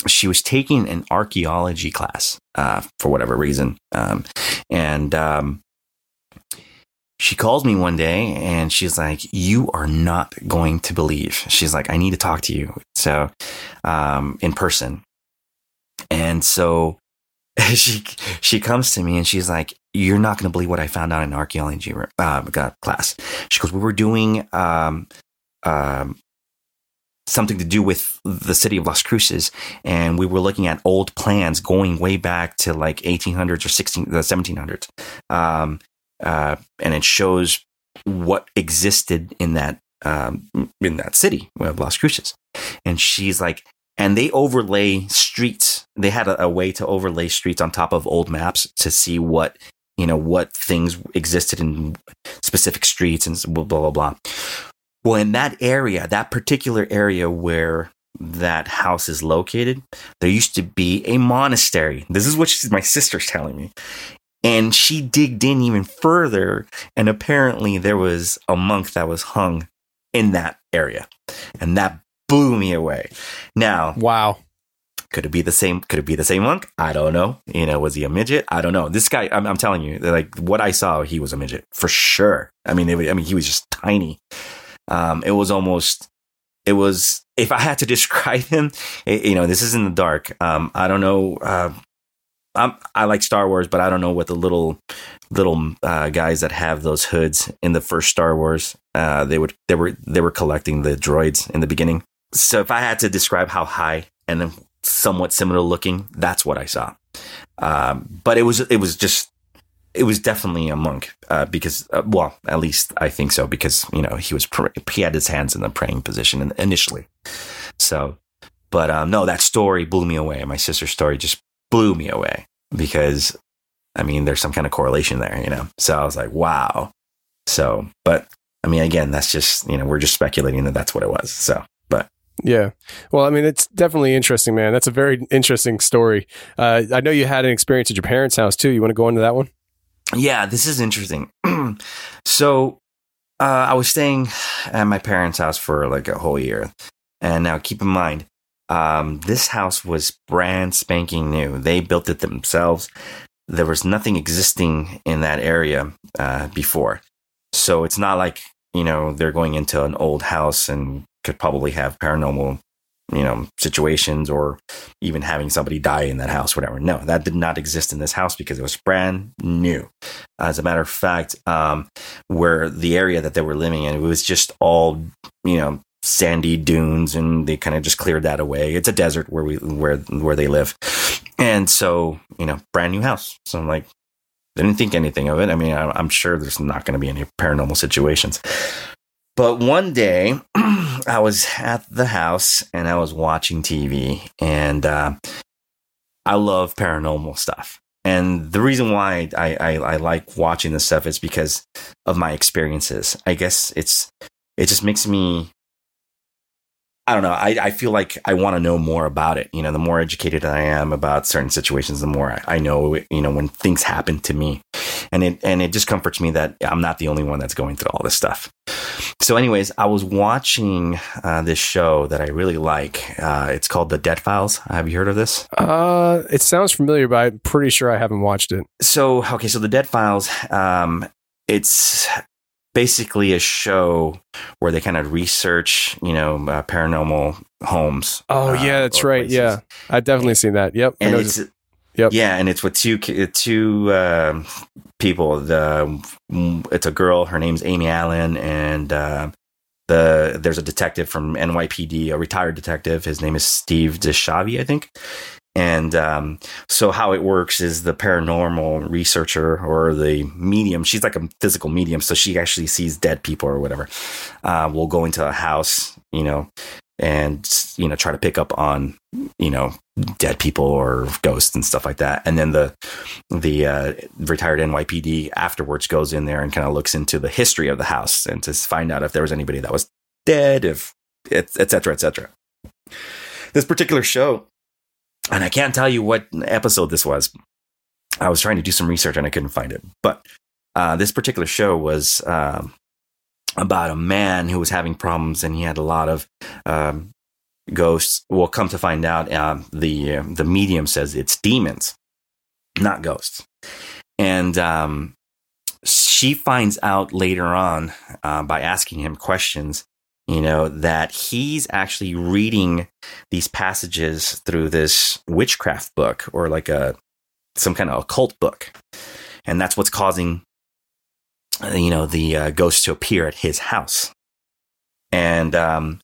she was taking an archaeology class uh, for whatever reason. Um, and um, she calls me one day and she's like, You are not going to believe. She's like, I need to talk to you. So, um, in person. And so she, she comes to me and she's like, You're not going to believe what I found out in archaeology uh, class. She goes, We were doing, um, um, something to do with the city of Las Cruces. And we were looking at old plans going way back to like 1800s or 16, the 1700s. Um, uh, and it shows what existed in that um, in that city of Las Cruces. And she's like, and they overlay streets. They had a, a, way to overlay streets on top of old maps to see what you know what things existed in specific streets and blah blah blah. blah. Well, in that area, that particular area where that house is located, there used to be a monastery. This is what my sister's telling me. And she digged in even further, and apparently there was a monk that was hung in that area. And that blew me away. Now,
wow.
Could it be the same? Could it be the same monk? I don't know. You know, was he a midget? I don't know. This guy, I'm, I'm telling you, like what I saw, he was a midget for sure. I mean, it, I mean, he was just tiny. Um, it was almost, it was. If I had to describe him, it, you know, this is in the dark. Um, I don't know. Uh, i like Star Wars, but I don't know what the little little uh, guys that have those hoods in the first Star Wars. Uh, they would they were they were collecting the droids in the beginning. So if I had to describe how high and somewhat similar looking, that's what I saw. Um, but it was it was just it was definitely a monk uh, because uh, well at least I think so because you know he was pr- he had his hands in the praying position initially. So, but um, no, that story blew me away. My sister's story just blew me away because I mean, there's some kind of correlation there, you know? So I was like, wow. So, but I mean, again, that's just, you know, we're just speculating that that's what it was. So, but
yeah. Well, I mean, it's definitely interesting, man. That's a very interesting story. Uh, I know you had an experience at your parents' house too. You want to go into that one?
Yeah, this is interesting. so, uh, I was staying at my parents' house for like a whole year. And now keep in mind, um, this house was brand spanking new. They built it themselves. There was nothing existing in that area uh, before. So it's not like, you know, they're going into an old house and could probably have paranormal, you know, situations or even having somebody die in that house, whatever. No, that did not exist in this house because it was brand new. As a matter of fact, um, where the area that they were living in, it was just all, you know, sandy dunes and they kind of just cleared that away. It's a desert where we where where they live. And so, you know, brand new house. So I'm like didn't think anything of it. I mean, I'm sure there's not going to be any paranormal situations. But one day, I was at the house and I was watching TV, and uh, I love paranormal stuff. And the reason why I, I, I like watching this stuff is because of my experiences. I guess it's it just makes me I don't know. I, I feel like I want to know more about it. You know, the more educated I am about certain situations, the more I, I know, you know, when things happen to me. And it, and it just comforts me that I'm not the only one that's going through all this stuff. So, anyways, I was watching uh, this show that I really like. Uh, it's called The Dead Files. Have you heard of this?
Uh, it sounds familiar, but I'm pretty sure I haven't watched it.
So, okay, so The Dead Files, um, it's basically a show where they kind of research, you know, uh, paranormal homes.
Oh uh, yeah, that's right. Places. Yeah, I've definitely seen that. Yep.
And it's, yep. Yeah, and it's with two two uh, people. The it's a girl. Her name's Amy Allen, and uh, the there's a detective from NYPD, a retired detective. His name is Steve DiSchiavi, I think. And um, so, how it works is the paranormal researcher or the medium, she's like a physical medium. So, she actually sees dead people or whatever, uh, will go into a house, you know, and, you know, try to pick up on, you know, dead people or ghosts and stuff like that. And then the, the uh, retired NYPD afterwards goes in there and kind of looks into the history of the house and to find out if there was anybody that was dead, if, et, et cetera, et cetera. This particular show and I can't tell you what episode this was. I was trying to do some research and I couldn't find it. But uh, this particular show was um, about a man who was having problems and he had a lot of um, ghosts. Well, come to find out, uh, the uh, the medium says it's demons, not ghosts. And um, she finds out later on uh, by asking him questions you know, that he's actually reading these passages through this witchcraft book or like a some kind of occult book. And that's what's causing uh, you know, the uh, ghost to appear at his house. And um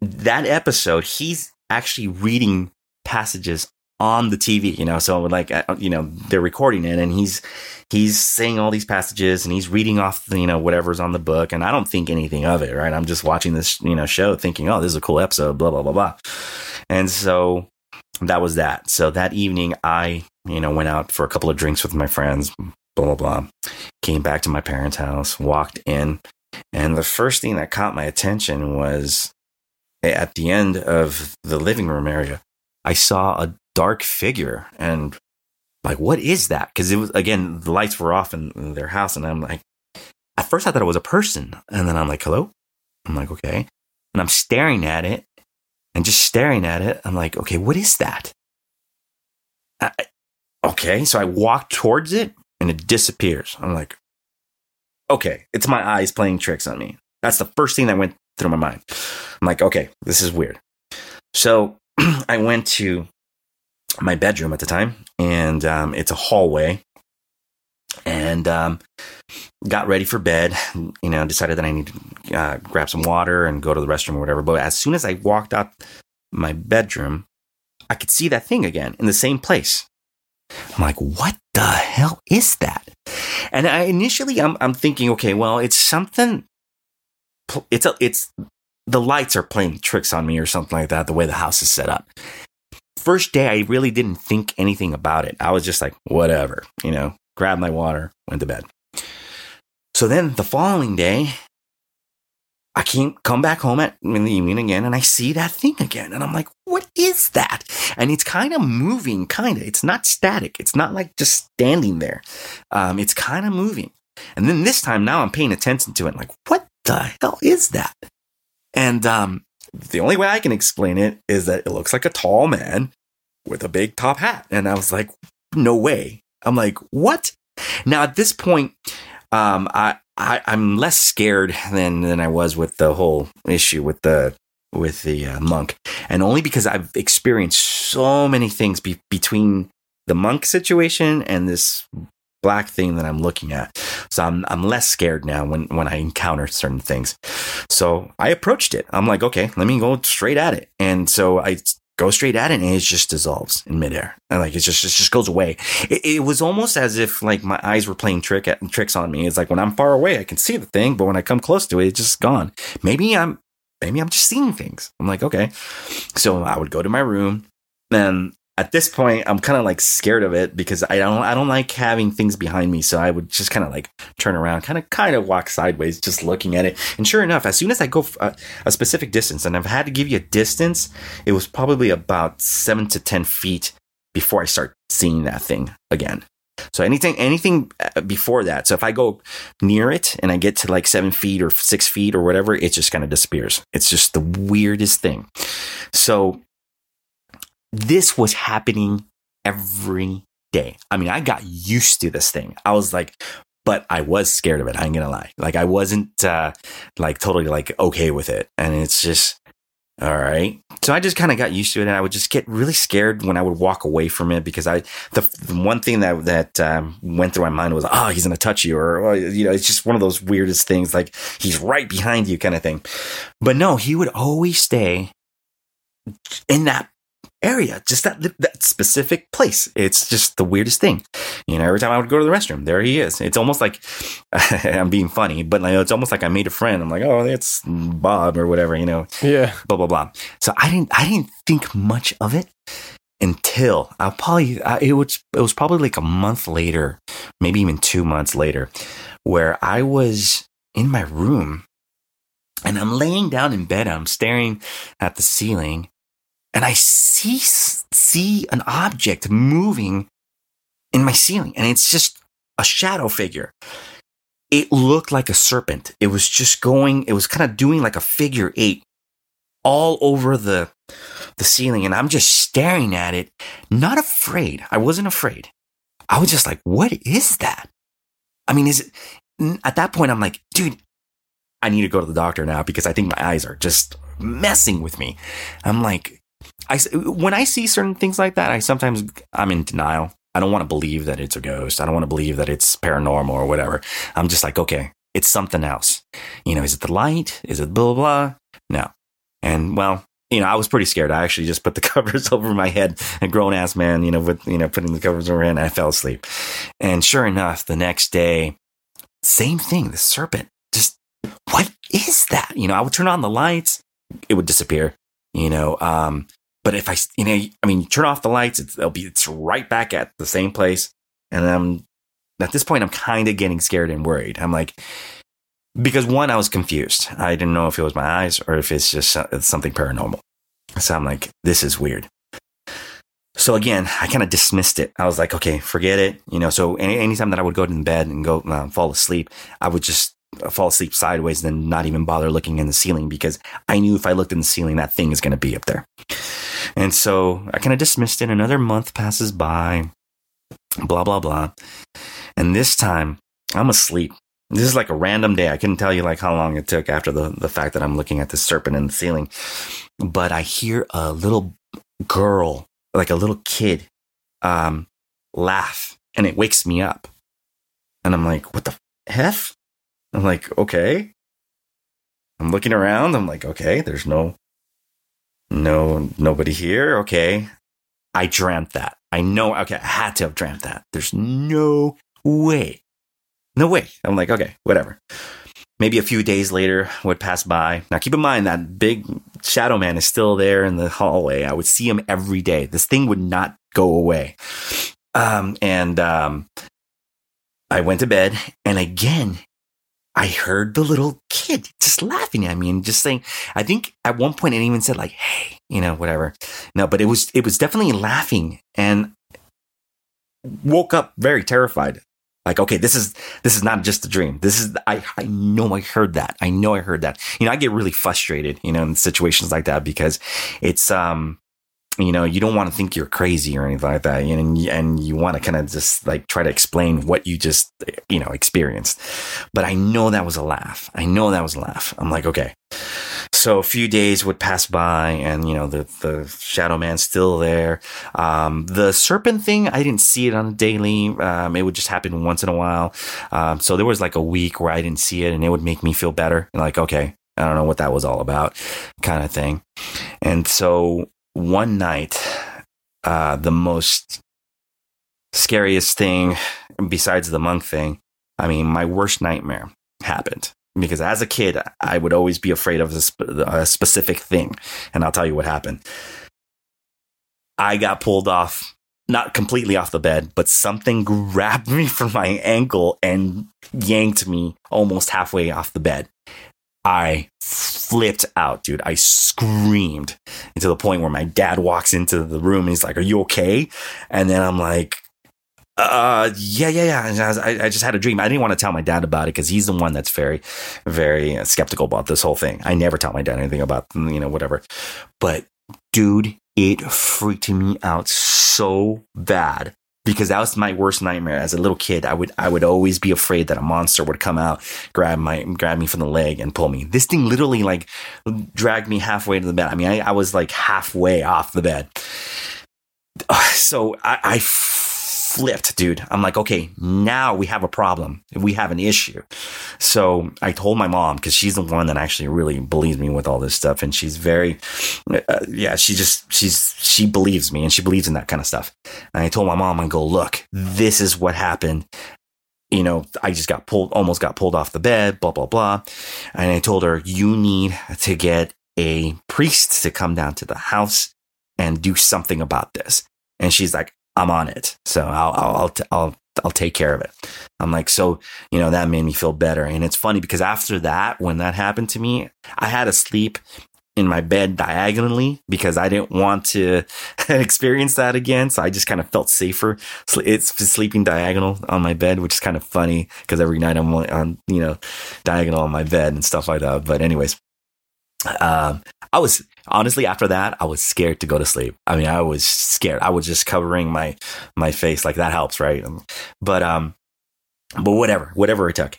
that episode he's actually reading passages on the TV, you know, so like, uh, you know, they're recording it and he's, he's saying all these passages and he's reading off, the, you know, whatever's on the book. And I don't think anything of it, right? I'm just watching this, you know, show thinking, oh, this is a cool episode, blah, blah, blah, blah. And so that was that. So that evening I, you know, went out for a couple of drinks with my friends, blah, blah, blah. Came back to my parents' house, walked in. And the first thing that caught my attention was at the end of the living room area, I saw a dark figure and like what is that? Because it was again the lights were off in, their house and i'm like at first i thought it was a person and then i'm like hello? I'm like okay. And i'm staring at it and just staring at it. I'm like okay what is that? I, okay so i walk towards it and it disappears. I'm like okay it's my eyes playing tricks on me. That's the first thing that went through my mind. I'm like okay this is weird. So i went to my bedroom at the time, and um, it's a hallway. And um, got ready for bed. You know, decided that I need to uh, grab some water and go to the restroom or whatever. But as soon as I walked out my bedroom, I could see that thing again in the same place. I'm like, what the hell is that? And I initially, I'm, I'm thinking, okay, well, it's something. It's a, it's the lights are playing tricks on me or something like that. The way the house is set up first day, I really didn't think anything about it. I was just like, whatever, you know, grabbed my water, went to bed. So then the following day, I came come back home at in the evening again and I see that thing again. And I'm like, what is that? And it's kind of moving, kind of. It's not static. It's not like just standing there. Um, it's kind of moving. And then this time now I'm paying attention to it. Like, what the hell is that? And um, the only way I can explain it is that it looks like a tall man with a big top hat. And I was like, no way. I'm like, what? Now at this point, um, I, I am less scared than than I was with the whole issue with the with the uh, monk, and only because I've experienced so many things be- between the monk situation and this black thing that I'm looking at. So I'm I'm less scared now when when I encounter certain things. So I approached it. I'm like, okay, let me go straight at it. And so I go straight at it and it just dissolves in midair. And like it just it just goes away. It, it, was almost as if like my eyes were playing trick at, tricks on me. It's like when I'm far away, I can see the thing, but when I come close to it, it's just gone. Maybe I'm maybe I'm just seeing things. I'm like, okay. So I would go to my room and at this point i'm kind of like scared of it because i don't i don't like having things behind me. So i would just kind of like turn around kind of kind of walk sideways just looking at it. And sure enough as soon as i go a, a specific distance and i've had to give you a distance it was probably about seven to ten feet before i start seeing that thing again. So anything anything uh, before that. So if i go near it and i get to like seven feet or six feet or whatever it just kind of disappears. It's just the weirdest thing. So this was happening every day. I mean, I got used to this thing. I was like, but I was scared of it. I ain't gonna lie. Like I wasn't uh, like totally like okay with it, and it's just all right. So I just kind of got used to it, and I would just get really scared when I would walk away from it because I the, the one thing that that um, went through my mind was, oh, he's gonna touch you, or, or you know, it's just one of those weirdest things, like he's right behind you, kind of thing. But no, he would always stay in that area, just that that specific place. It's just the weirdest thing. You know, every time I would go to the restroom, there he is. It's almost like I'm being funny, but like, it's almost like I made a friend. I'm like, oh, that's Bob or whatever, you know.
Yeah.
Blah blah blah. So I didn't I didn't think much of it until I'll probably I, it was it was probably like a month later, maybe even two months later, where I was in my room and I'm laying down in bed. I'm staring at the ceiling, and I see see an object moving in my ceiling, and it's just a shadow figure. It looked like a serpent. It was just going. It was kind of doing like a figure eight all over the the ceiling, and I'm just staring at it, not afraid. I wasn't afraid. I was just like, "What is that?" I mean, is it? At that point, I'm like, dude, I need to go to the doctor now because I think my eyes are just messing with me. I'm like, I when I see certain things like that, I sometimes I'm in denial. I don't want to believe that it's a ghost. I don't want to believe that it's paranormal or whatever. I'm just like, okay, it's something else. You know, is it the light? Is it blah blah blah? No. And well, you know, I was pretty scared. I actually just put the covers over my head, a grown ass man, you know, with you know, putting the covers over my head, and I fell asleep. And sure enough, the next day, same thing. The serpent Just what is that? You know, I would turn on the lights, it would disappear, you know. Um, but if I, you know, I mean, turn off the lights, it's, it'll be, it's right back at the same place. And I'm, at this point, I'm kind of getting scared and worried. I'm like, because one, I was confused. I didn't know if it was my eyes or if it's just something paranormal. So I'm like, this is weird. So again, I kind of dismissed it. I was like, okay, forget it. You know, so any, anytime that I would go to bed and go uh, fall asleep, I would just fall asleep sideways and then not even bother looking in the ceiling because I knew if I looked in the ceiling, that thing is going to be up there. And so I kind of dismissed it. Another month passes by, blah, blah, blah. And this time I'm asleep. This is like a random day. I couldn't tell you like how long it took after the, the fact that I'm looking at the serpent in the ceiling. But I hear a little girl, like a little kid, um, laugh and it wakes me up. And I'm like, what the F? I'm like, okay. I'm looking around. I'm like, okay, there's no, no, nobody here. Okay. I dreamt that. I know. Okay. I had to have dreamt that. There's no way. No way. I'm like, okay, whatever. Maybe a few days later would pass by. Now, keep in mind that big shadow man is still there in the hallway. I would see him every day. This thing would not go away. Um, and um, I went to bed, and again, I heard the little kid just laughing at me and just saying, I think at one point it even said like, Hey, you know, whatever. No, but it was, it was definitely laughing and woke up very terrified. Like, okay, this is, this is not just a dream. This is, I, I know I heard that. I know I heard that. You know, I get really frustrated, you know, in situations like that because it's, um, you know, you don't want to think you're crazy or anything like that. And, and you want to kind of just like try to explain what you just, you know, experienced. But I know that was a laugh. I know that was a laugh. I'm like, okay. So a few days would pass by and, you know, the, the shadow man's still there. Um, the serpent thing, I didn't see it on a daily. Um, it would just happen once in a while. Um, so there was like a week where I didn't see it and it would make me feel better. Like, okay, I don't know what that was all about kind of thing. And so one night, uh, the most scariest thing besides the monk thing, I mean, my worst nightmare happened because as a kid, I would always be afraid of a, sp- a specific thing. And I'll tell you what happened. I got pulled off not completely off the bed, but something grabbed me from my ankle and yanked me almost halfway off the bed. I flipped out, dude. I screamed to the point where my dad walks into the room and he's like, Are you okay? And then I'm like, uh, yeah, yeah, yeah. I, I just had a dream. I didn't want to tell my dad about it because he's the one that's very, very skeptical about this whole thing. I never tell my dad anything about, you know, whatever. But dude, it freaked me out so bad because that was my worst nightmare as a little kid. I would I would always be afraid that a monster would come out, grab my grab me from the leg and pull me. This thing literally like dragged me halfway to the bed. I mean, I, I was like halfway off the bed. So I, I flipped, dude. I'm like, okay, now we have a problem. We have an issue. So I told my mom because she's the one that actually really believes me with all this stuff, and she's very, uh, yeah, she just she's she believes me and she believes in that kind of stuff. And I told my mom, I go, look, this is what happened. You know, I just got pulled, almost got pulled off the bed, blah blah blah. And I told her, you need to get a priest to come down to the house and do something about this. And she's like, I'm on it. So I'll, I'll, I'll, t- I'll, I'll take care of it. I'm like, so, you know, that made me feel better. And it's funny because after that, when that happened to me, I had to sleep in my bed diagonally because I didn't want to experience that again. So I just kind of felt safer. It's sleeping diagonal on my bed, which is kind of funny because every night I'm on, you know, diagonal on my bed and stuff like that. But anyways, um, I was honestly after that, I was scared to go to sleep. I mean, I was scared. I was just covering my my face like that helps, right? But um, but whatever, whatever it took.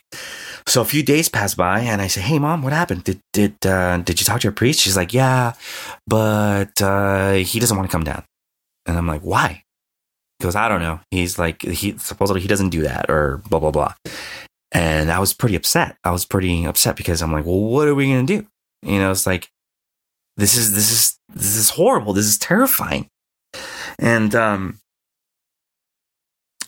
So a few days pass by, and I say, "Hey, mom, what happened? Did did uh, did you talk to your priest?" She's like, "Yeah, but uh, he doesn't want to come down." And I'm like, "Why?" Because I don't know. He's like, he supposedly he doesn't do that, or blah blah blah. And I was pretty upset. I was pretty upset because I'm like, "Well, what are we gonna do?" You know, it's like this is this is this is horrible. This is terrifying. And um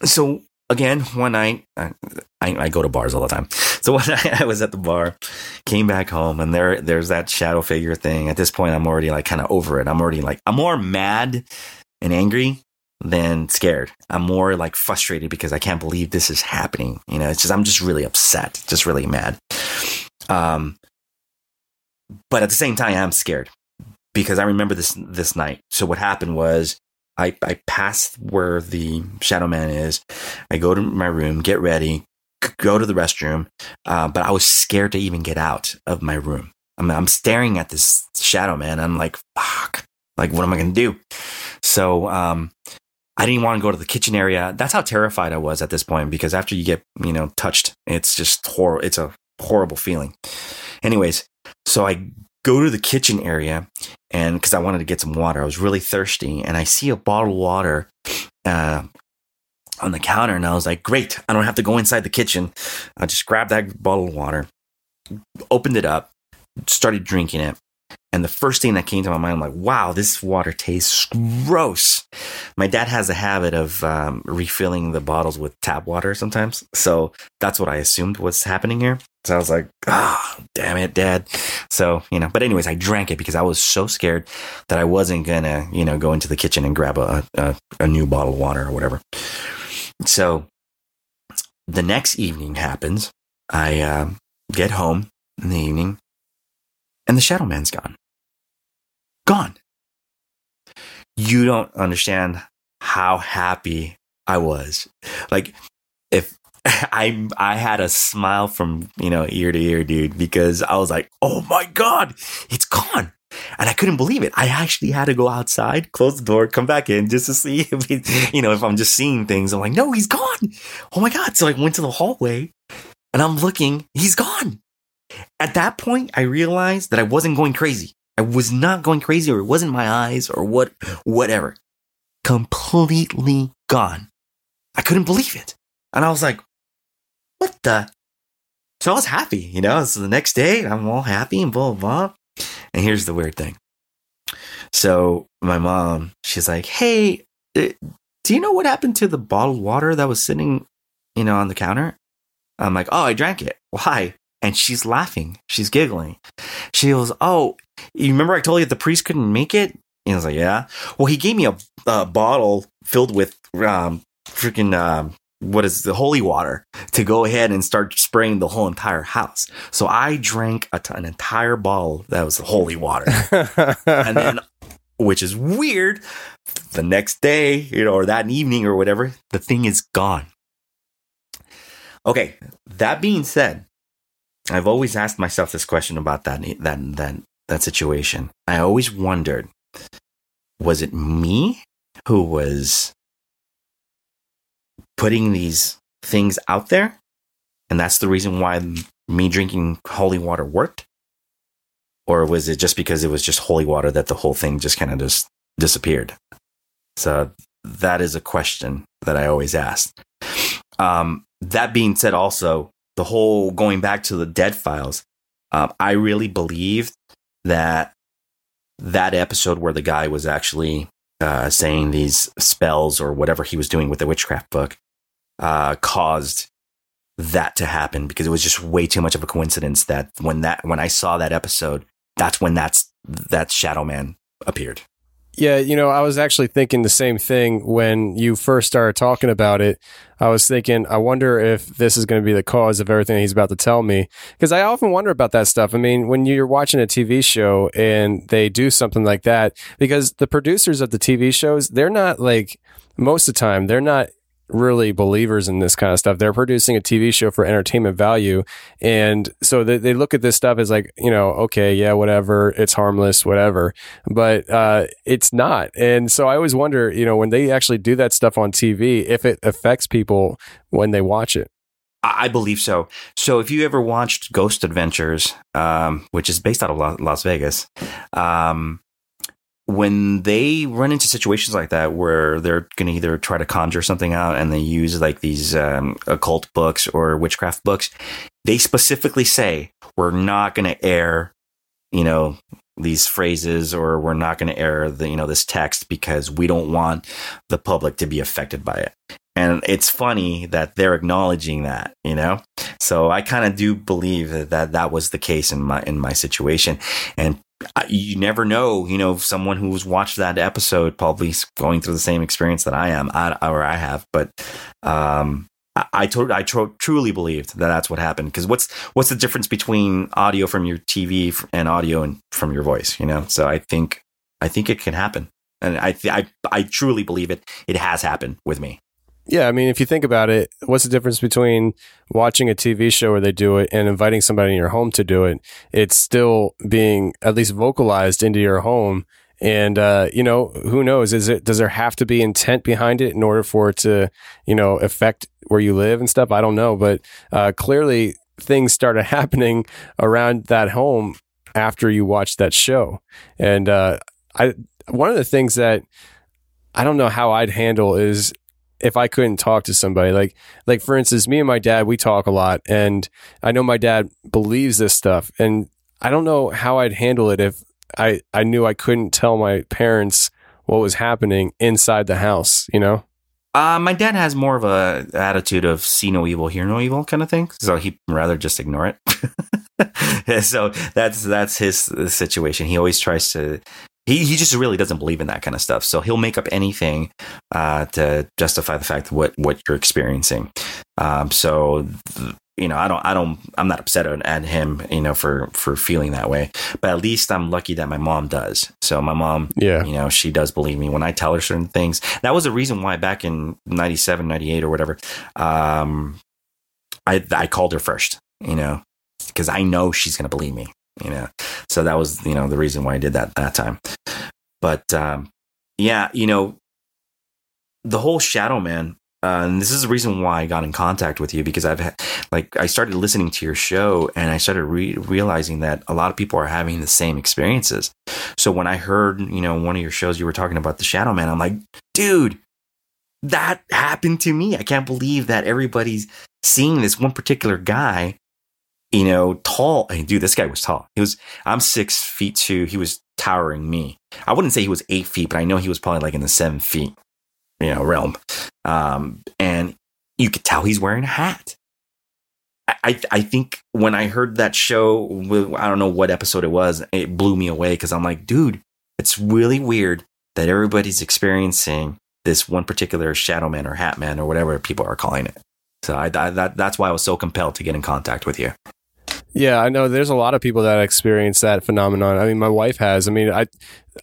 so again, one night I, I, go to bars all the time. So night I was at the bar, came back home, and there there's that shadow figure thing. At this point, I'm already like kind of over it. I'm already like I'm more mad and angry than scared. I'm more like frustrated because I can't believe this is happening. You know, it's just I'm just really upset, just really mad. Um, but at the same time, I'm scared because I remember this this night. So what happened was I I passed where the shadow man is. I go to my room, get ready, go to the restroom, uh, but I was scared to even get out of my room. I mean, I'm staring at this shadow man. I'm like, fuck, like what am I gonna do? So um, I didn't want to go to the kitchen area. That's how terrified I was at this point because after you get you know touched, it's just horrible. It's a horrible feeling. Anyways, so I go to the kitchen area and because I wanted to get some water, I was really thirsty, and I see a bottle of water uh, on the counter, and I was like, "Great! I don't have to go inside the kitchen. I just grabbed that bottle of water, opened it up, started drinking it, and the first thing that came to my mind, I'm like, wow, this water tastes gross. My dad has a habit of um, refilling the bottles with tap water sometimes. So that's what I assumed was happening here. So I was like, ah, oh, damn it, dad. So, you know, but anyways, I drank it because I was so scared that I wasn't going to, you know, go into the kitchen and grab a, a, a new bottle of water or whatever. So the next evening happens. I uh, get home in the evening and the Shadow Man's gone. Gone. You don't understand how happy I was. Like, if I I had a smile from you know ear to ear, dude, because I was like, oh my god, it's gone. And I couldn't believe it. I actually had to go outside, close the door, come back in just to see if you know, if I'm just seeing things. I'm like, no, he's gone. Oh my God. So I went to the hallway and I'm looking, he's gone. At that point, I realized that I wasn't going crazy. I was not going crazy or it wasn't my eyes or what, whatever. Completely gone. I couldn't believe it. And I was like, what the? So I was happy, you know, so the next day I'm all happy and blah, blah, blah. And here's the weird thing. So my mom, she's like, hey, uh, do you know what happened to the bottled water that was sitting, you know, on the counter? I'm like, oh, I drank it. Why? and she's laughing. She's giggling. She goes, "Oh, you remember I told you the priest couldn't make it?" And I was like, "Yeah." Well, he gave me a, a bottle filled with um, freaking um, what is the holy water to go ahead and start spraying the whole entire house. So I drank an entire bottle that was holy water, and then, which is weird. The next day, you know, or that evening or whatever, the thing is gone. Okay, that being said, I've always asked myself this question about that that that that situation. I always wondered was it me who was putting these things out there and that's the reason why me drinking holy water worked or was it just because it was just holy water that the whole thing just kind of just disappeared so that is a question that I always ask. Um, that being said, also the whole going back to the dead files, um, I really believe that that episode where the guy was actually uh, saying these spells or whatever he was doing with the witchcraft book uh, caused that to happen because it was just way too much of a coincidence that when that when I saw that episode, that's when that's that Shadow Man appeared.
Yeah, you know, I was actually thinking the same thing when you first started talking about it. I was thinking, I wonder if this is going to be the cause of everything he's about to tell me. Because I often wonder about that stuff. I mean, when you're watching a TV show and they do something like that, because the producers of the TV shows, they're not like, most of the time, they're not really believers in this kind of stuff. They're producing a TV show for entertainment value. And so they, they look at this stuff as like, you know, okay, yeah, whatever, it's harmless, whatever. But uh, it's not. And so I always wonder, you know, when they actually do that stuff on TV, if it affects people when they watch it.
I believe so. So if you ever watched Ghost Adventures, um, which is based out of Las Vegas, um, when they run into situations like that where they're going to either try to conjure something out and they use like these um, occult books or witchcraft books, they specifically say, we're not going to air, you know, these phrases or we're not going to air the, you know, this text because we don't want the public to be affected by it. And it's funny that they're acknowledging that, you know? So I kind of do believe that, that that was the case in my, in my situation. And you never know, you know, someone who's watched that episode probably going through the same experience that I am or I have, but, um, I, I, to- I tr- truly believed that that's what happened. Because what's what's the difference between audio from your TV and audio and from your voice? You know, so I think I think it can happen, and I th- I I truly believe it. It has happened with me.
Yeah, I mean, if you think about it, what's the difference between watching a TV show where they do it and inviting somebody in your home to do it? It's still being at least vocalized into your home. And, uh, you know, who knows? Is it, does there have to be intent behind it in order for it to, you know, affect where you live and stuff? I don't know. But, uh, clearly things started happening around that home after you watched that show. And, uh, I, one of the things that I don't know how I'd handle is if I couldn't talk to somebody. Like like for instance, me and my dad, we talk a lot and I know my dad believes this stuff and I don't know how I'd handle it if I I knew I couldn't tell my parents what was happening inside the house, you know?
Uh, my dad has more of a attitude of see no evil, hear no evil kind of thing. So he'd rather just ignore it. so that's that's his situation. He always tries to he he just really doesn't believe in that kind of stuff. So he'll make up anything uh, to justify the fact what what you're experiencing. Um, so th- you know, I don't I don't I'm not upset at him, you know, for for feeling that way. But at least I'm lucky that my mom does. So my mom,
yeah,
you know, she does believe me when I tell her certain things. That was the reason why back in 97, 98 or whatever, um, I I called her first, you know, because I know she's going to believe me you know so that was you know the reason why i did that that time but um yeah you know the whole shadow man uh, and this is the reason why I got in contact with you because I've like I started listening to your show and I started re- realizing that a lot of people are having the same experiences. So when I heard, you know, one of your shows you were talking about the Shadow Man, I'm like, dude, that happened to me. I can't believe that everybody's seeing this one particular guy you know, tall. I mean, dude, this guy was tall. He was, I'm six feet two. He was towering me. I wouldn't say he was eight feet, but I know he was probably like in the seven feet, you know, realm. Um, and you could tell he's wearing a hat. I, I think when I heard that show, I don't know what episode it was, it blew me away because I'm like, dude, it's really weird that everybody's experiencing this one particular shadow man or hat man or whatever people are calling it. So I, I, that, that's why I was so compelled to get in contact with you.
Yeah, I know there's a lot of people that experience that phenomenon. I mean, my wife has. I mean, I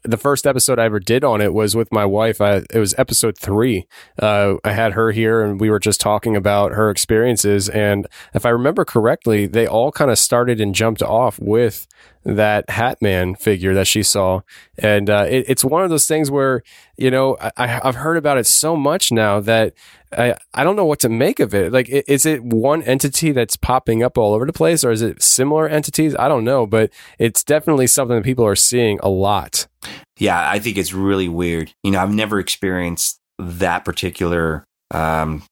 the first episode I ever did on it was with my wife. I, it was episode three. Uh, I had her here, and we were just talking about her experiences. And if I remember correctly, they all kind of started and jumped off with that Hat Man figure that she saw. And uh, it, it's one of those things where you know I, have heard about it so much now that I, I don't know what to make of it. Like, is it one entity that's popping up all over the place, or is it similar entities? I don't know, but it's definitely something that people are seeing a lot.
Yeah, I think it's really weird. You know, I've never experienced that particular um,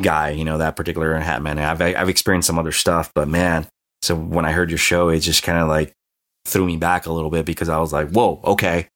guy, you know, that particular hat man. I've I've experienced some other stuff, but man, so when I heard your show, it just kind of like threw me back a little bit because I was like, whoa, okay,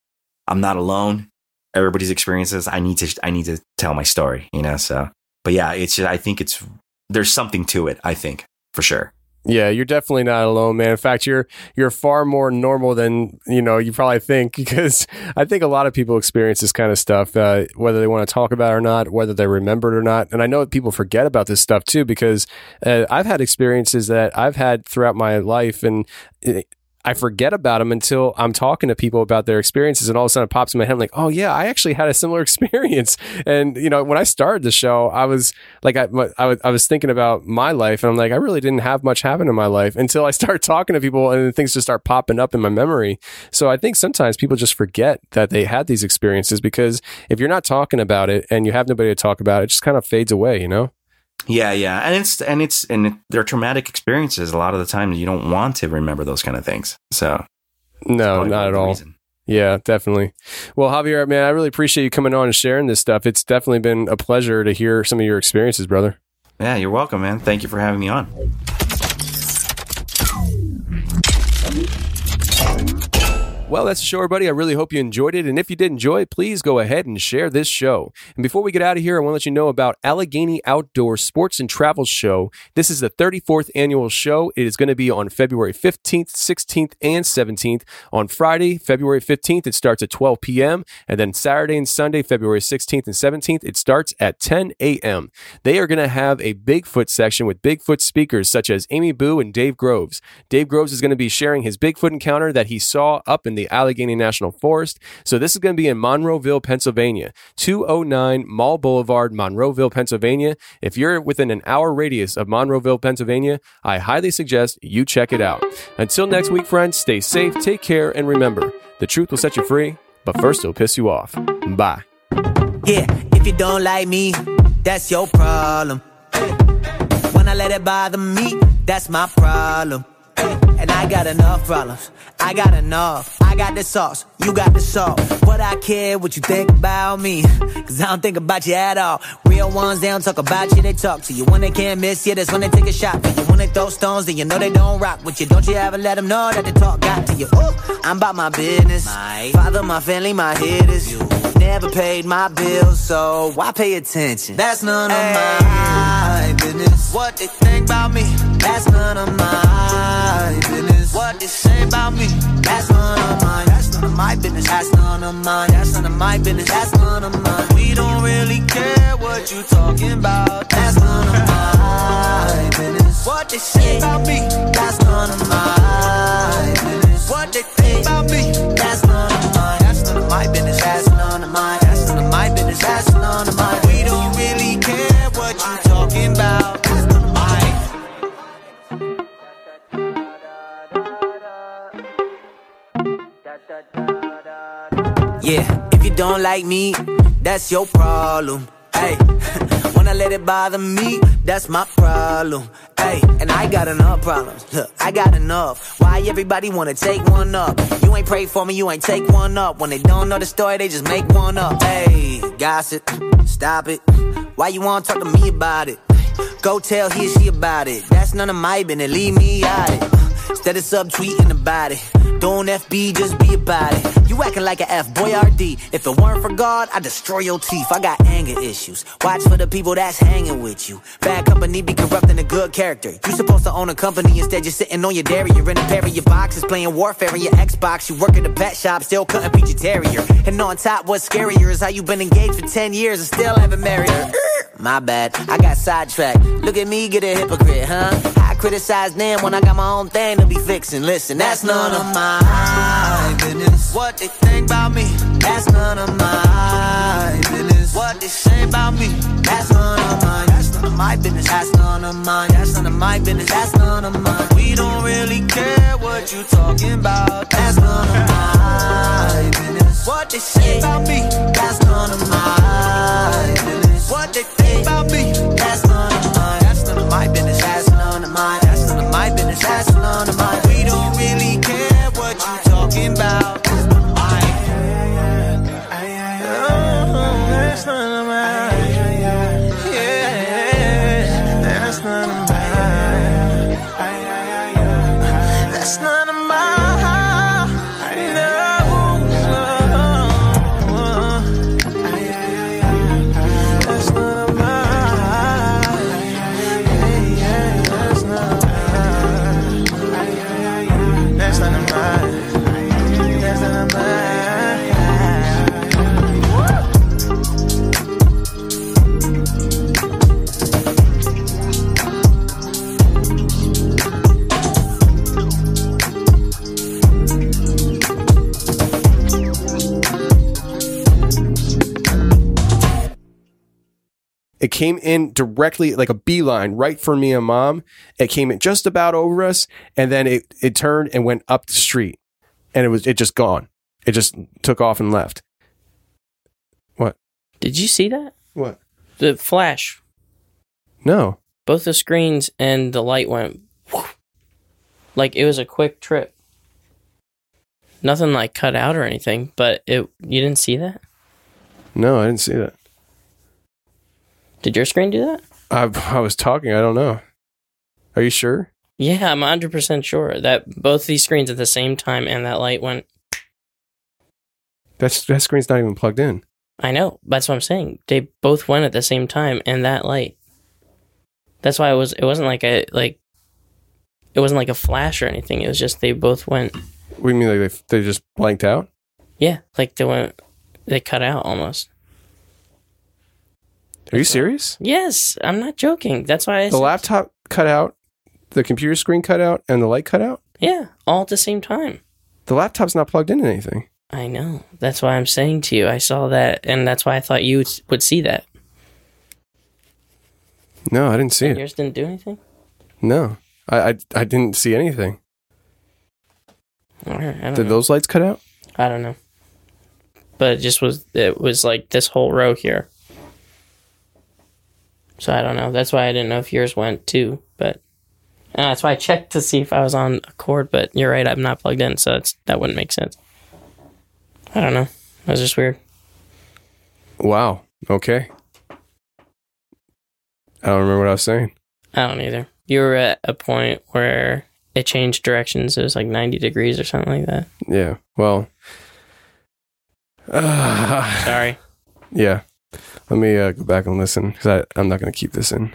I'm not alone. Everybody's experiences. I need to I need to tell my story, you know. So, but yeah, it's just, I think it's there's something to it. I think for sure.
Yeah, you're definitely not alone, man. In fact, you're you're far more normal than you know you probably think because I think a lot of people experience this kind of stuff, uh, whether they want to talk about it or not, whether they remember it or not. And I know that people forget about this stuff too because uh, I've had experiences that I've had throughout my life, and it, I forget about them until I'm talking to people about their experiences, and all of a sudden it pops in my head. I'm like, oh yeah, I actually had a similar experience. And you know, when I started the show, I was like, I, I, was, thinking about my life, and I'm like, I really didn't have much happen in my life until I start talking to people, and things just start popping up in my memory. So I think sometimes people just forget that they had these experiences because if you're not talking about it and you have nobody to talk about, it just kind of fades away, you know.
Yeah, yeah, and it's and it's and they're traumatic experiences. A lot of the time, you don't want to remember those kind of things. So,
no, not at all. Reason. Yeah, definitely. Well, Javier, man, I really appreciate you coming on and sharing this stuff. It's definitely been a pleasure to hear some of your experiences, brother.
Yeah, you're welcome, man. Thank you for having me on.
Well, that's the show, everybody. I really hope you enjoyed it. And if you did enjoy it, please go ahead and share this show. And before we get out of here, I want to let you know about Allegheny Outdoor Sports and Travel Show. This is the 34th annual show. It is going to be on February 15th, 16th, and 17th. On Friday, February 15th, it starts at 12 p.m. And then Saturday and Sunday, February 16th and 17th, it starts at 10 a.m. They are going to have a Bigfoot section with Bigfoot speakers such as Amy Boo and Dave Groves. Dave Groves is going to be sharing his Bigfoot encounter that he saw up in the Allegheny National Forest. So this is going to be in Monroeville, Pennsylvania, 209 Mall Boulevard, Monroeville, Pennsylvania. If you're within an hour radius of Monroeville, Pennsylvania, I highly suggest you check it out. Until next week, friends, stay safe, take care, and remember, the truth will set you free, but first it'll piss you off. Bye.
Yeah, if you don't like me, that's your problem. When I let it bother me, that's my problem. And I got enough problems. I got enough. I got the sauce. You got the salt. But I care what you think about me. Cause I don't think about you at all. Real ones, they don't talk about you, they talk to you. When they can't miss you, that's when they take a shot for you. When they throw stones, then you know they don't rock with you. Don't you ever let them know that the talk got to you. Ooh, I'm about my business. My father, my family, my hitters. You never paid my bills, so why pay attention? That's none of my business. What they think about me? That's none of my business. What they say about me? That's none of mine. That's none of my business. That's none of mine. That's none of my business. That's none of mine. We don't really care what you talking about. That's none of my business. What they say about me? That's none of my business. What they think about me? That's none of mine. That's none of my business. That's none of mine. That's none of my business. That's none of mine. Yeah, if you don't like me, that's your problem. Hey, when I let it bother me, that's my problem. Hey, and I got enough problems. Look, I got enough. Why everybody wanna take one up? You ain't pray for me, you ain't take one up. When they don't know the story, they just make one up. Hey, gossip, stop it. Why you wanna talk to me about it? Go tell he or she about it. That's none of my business, leave me out it. Instead of subtweeting about it. Don't FB, just be about it. You acting like a F, boy RD. If it weren't for God, I'd destroy your teeth. I got anger issues. Watch for the people that's hanging with you. Bad company be corrupting a good character. You supposed to own a company, instead you're sitting on your dairy. You're in a pair of your boxes, playing warfare in your Xbox. You work at a pet shop, still cutting peach a terrier. And on top, what's scarier is how you been engaged for 10 years and still haven't married her. My bad, I got sidetracked. Look at me, get a hypocrite, huh? Criticize them when I got my own thing to be fixing. Listen, that's none of my business. What they think about me, that's none of my business. What they say about me, that's none of mine. That's none of my business. That's none of mine. That's none of my business. That's none of mine. We don't really care what you talking about. That's none of my business. What they say about me, that's none of my business. What they think about me, that's
It came in directly like a beeline right for me and mom. It came in just about over us, and then it it turned and went up the street, and it was it just gone. It just took off and left. What?
Did you see that?
What?
The flash.
No.
Both the screens and the light went like it was a quick trip. Nothing like cut out or anything, but it you didn't see that?
No, I didn't see that.
Did your screen do that?
I I was talking. I don't know. Are you sure?
Yeah, I'm 100% sure that both these screens at the same time and that light went
That's that screen's not even plugged in.
I know. That's what I'm saying. They both went at the same time and that light. That's why it was it wasn't like a like it wasn't like a flash or anything. It was just they both went
What do you mean? Like they, they just blanked out?
yeah, like they went they cut out almost.
Are you serious?
Yes, I'm not joking. That's why I
The
said-
laptop cut out, the computer screen cut out, and the light cut out.
Yeah, all at the same time.
The laptop's not plugged into anything.
I know. That's why I'm saying to you. I saw that, and that's why I thought you would- see that.
No, I didn't see it.
Yours didn't do anything.
No, I I, I didn't see anything.
All right, I don't
Did
know.
those lights cut out?
I don't know. But it just was it was like this whole row here. So I don't know. That's why I didn't know if yours went too. But and that's why I checked to see if I was on a cord. But you're right, I'm not plugged in, so that wouldn't make sense. I don't know. That was just weird.
Wow. Okay. I don't remember what I was saying.
I don't either. You were at a point where it changed directions. It was like 90 degrees or something like that.
Yeah. Well.
Sorry.
Yeah. Let me uh, go back and listen because I'm not going to keep this in.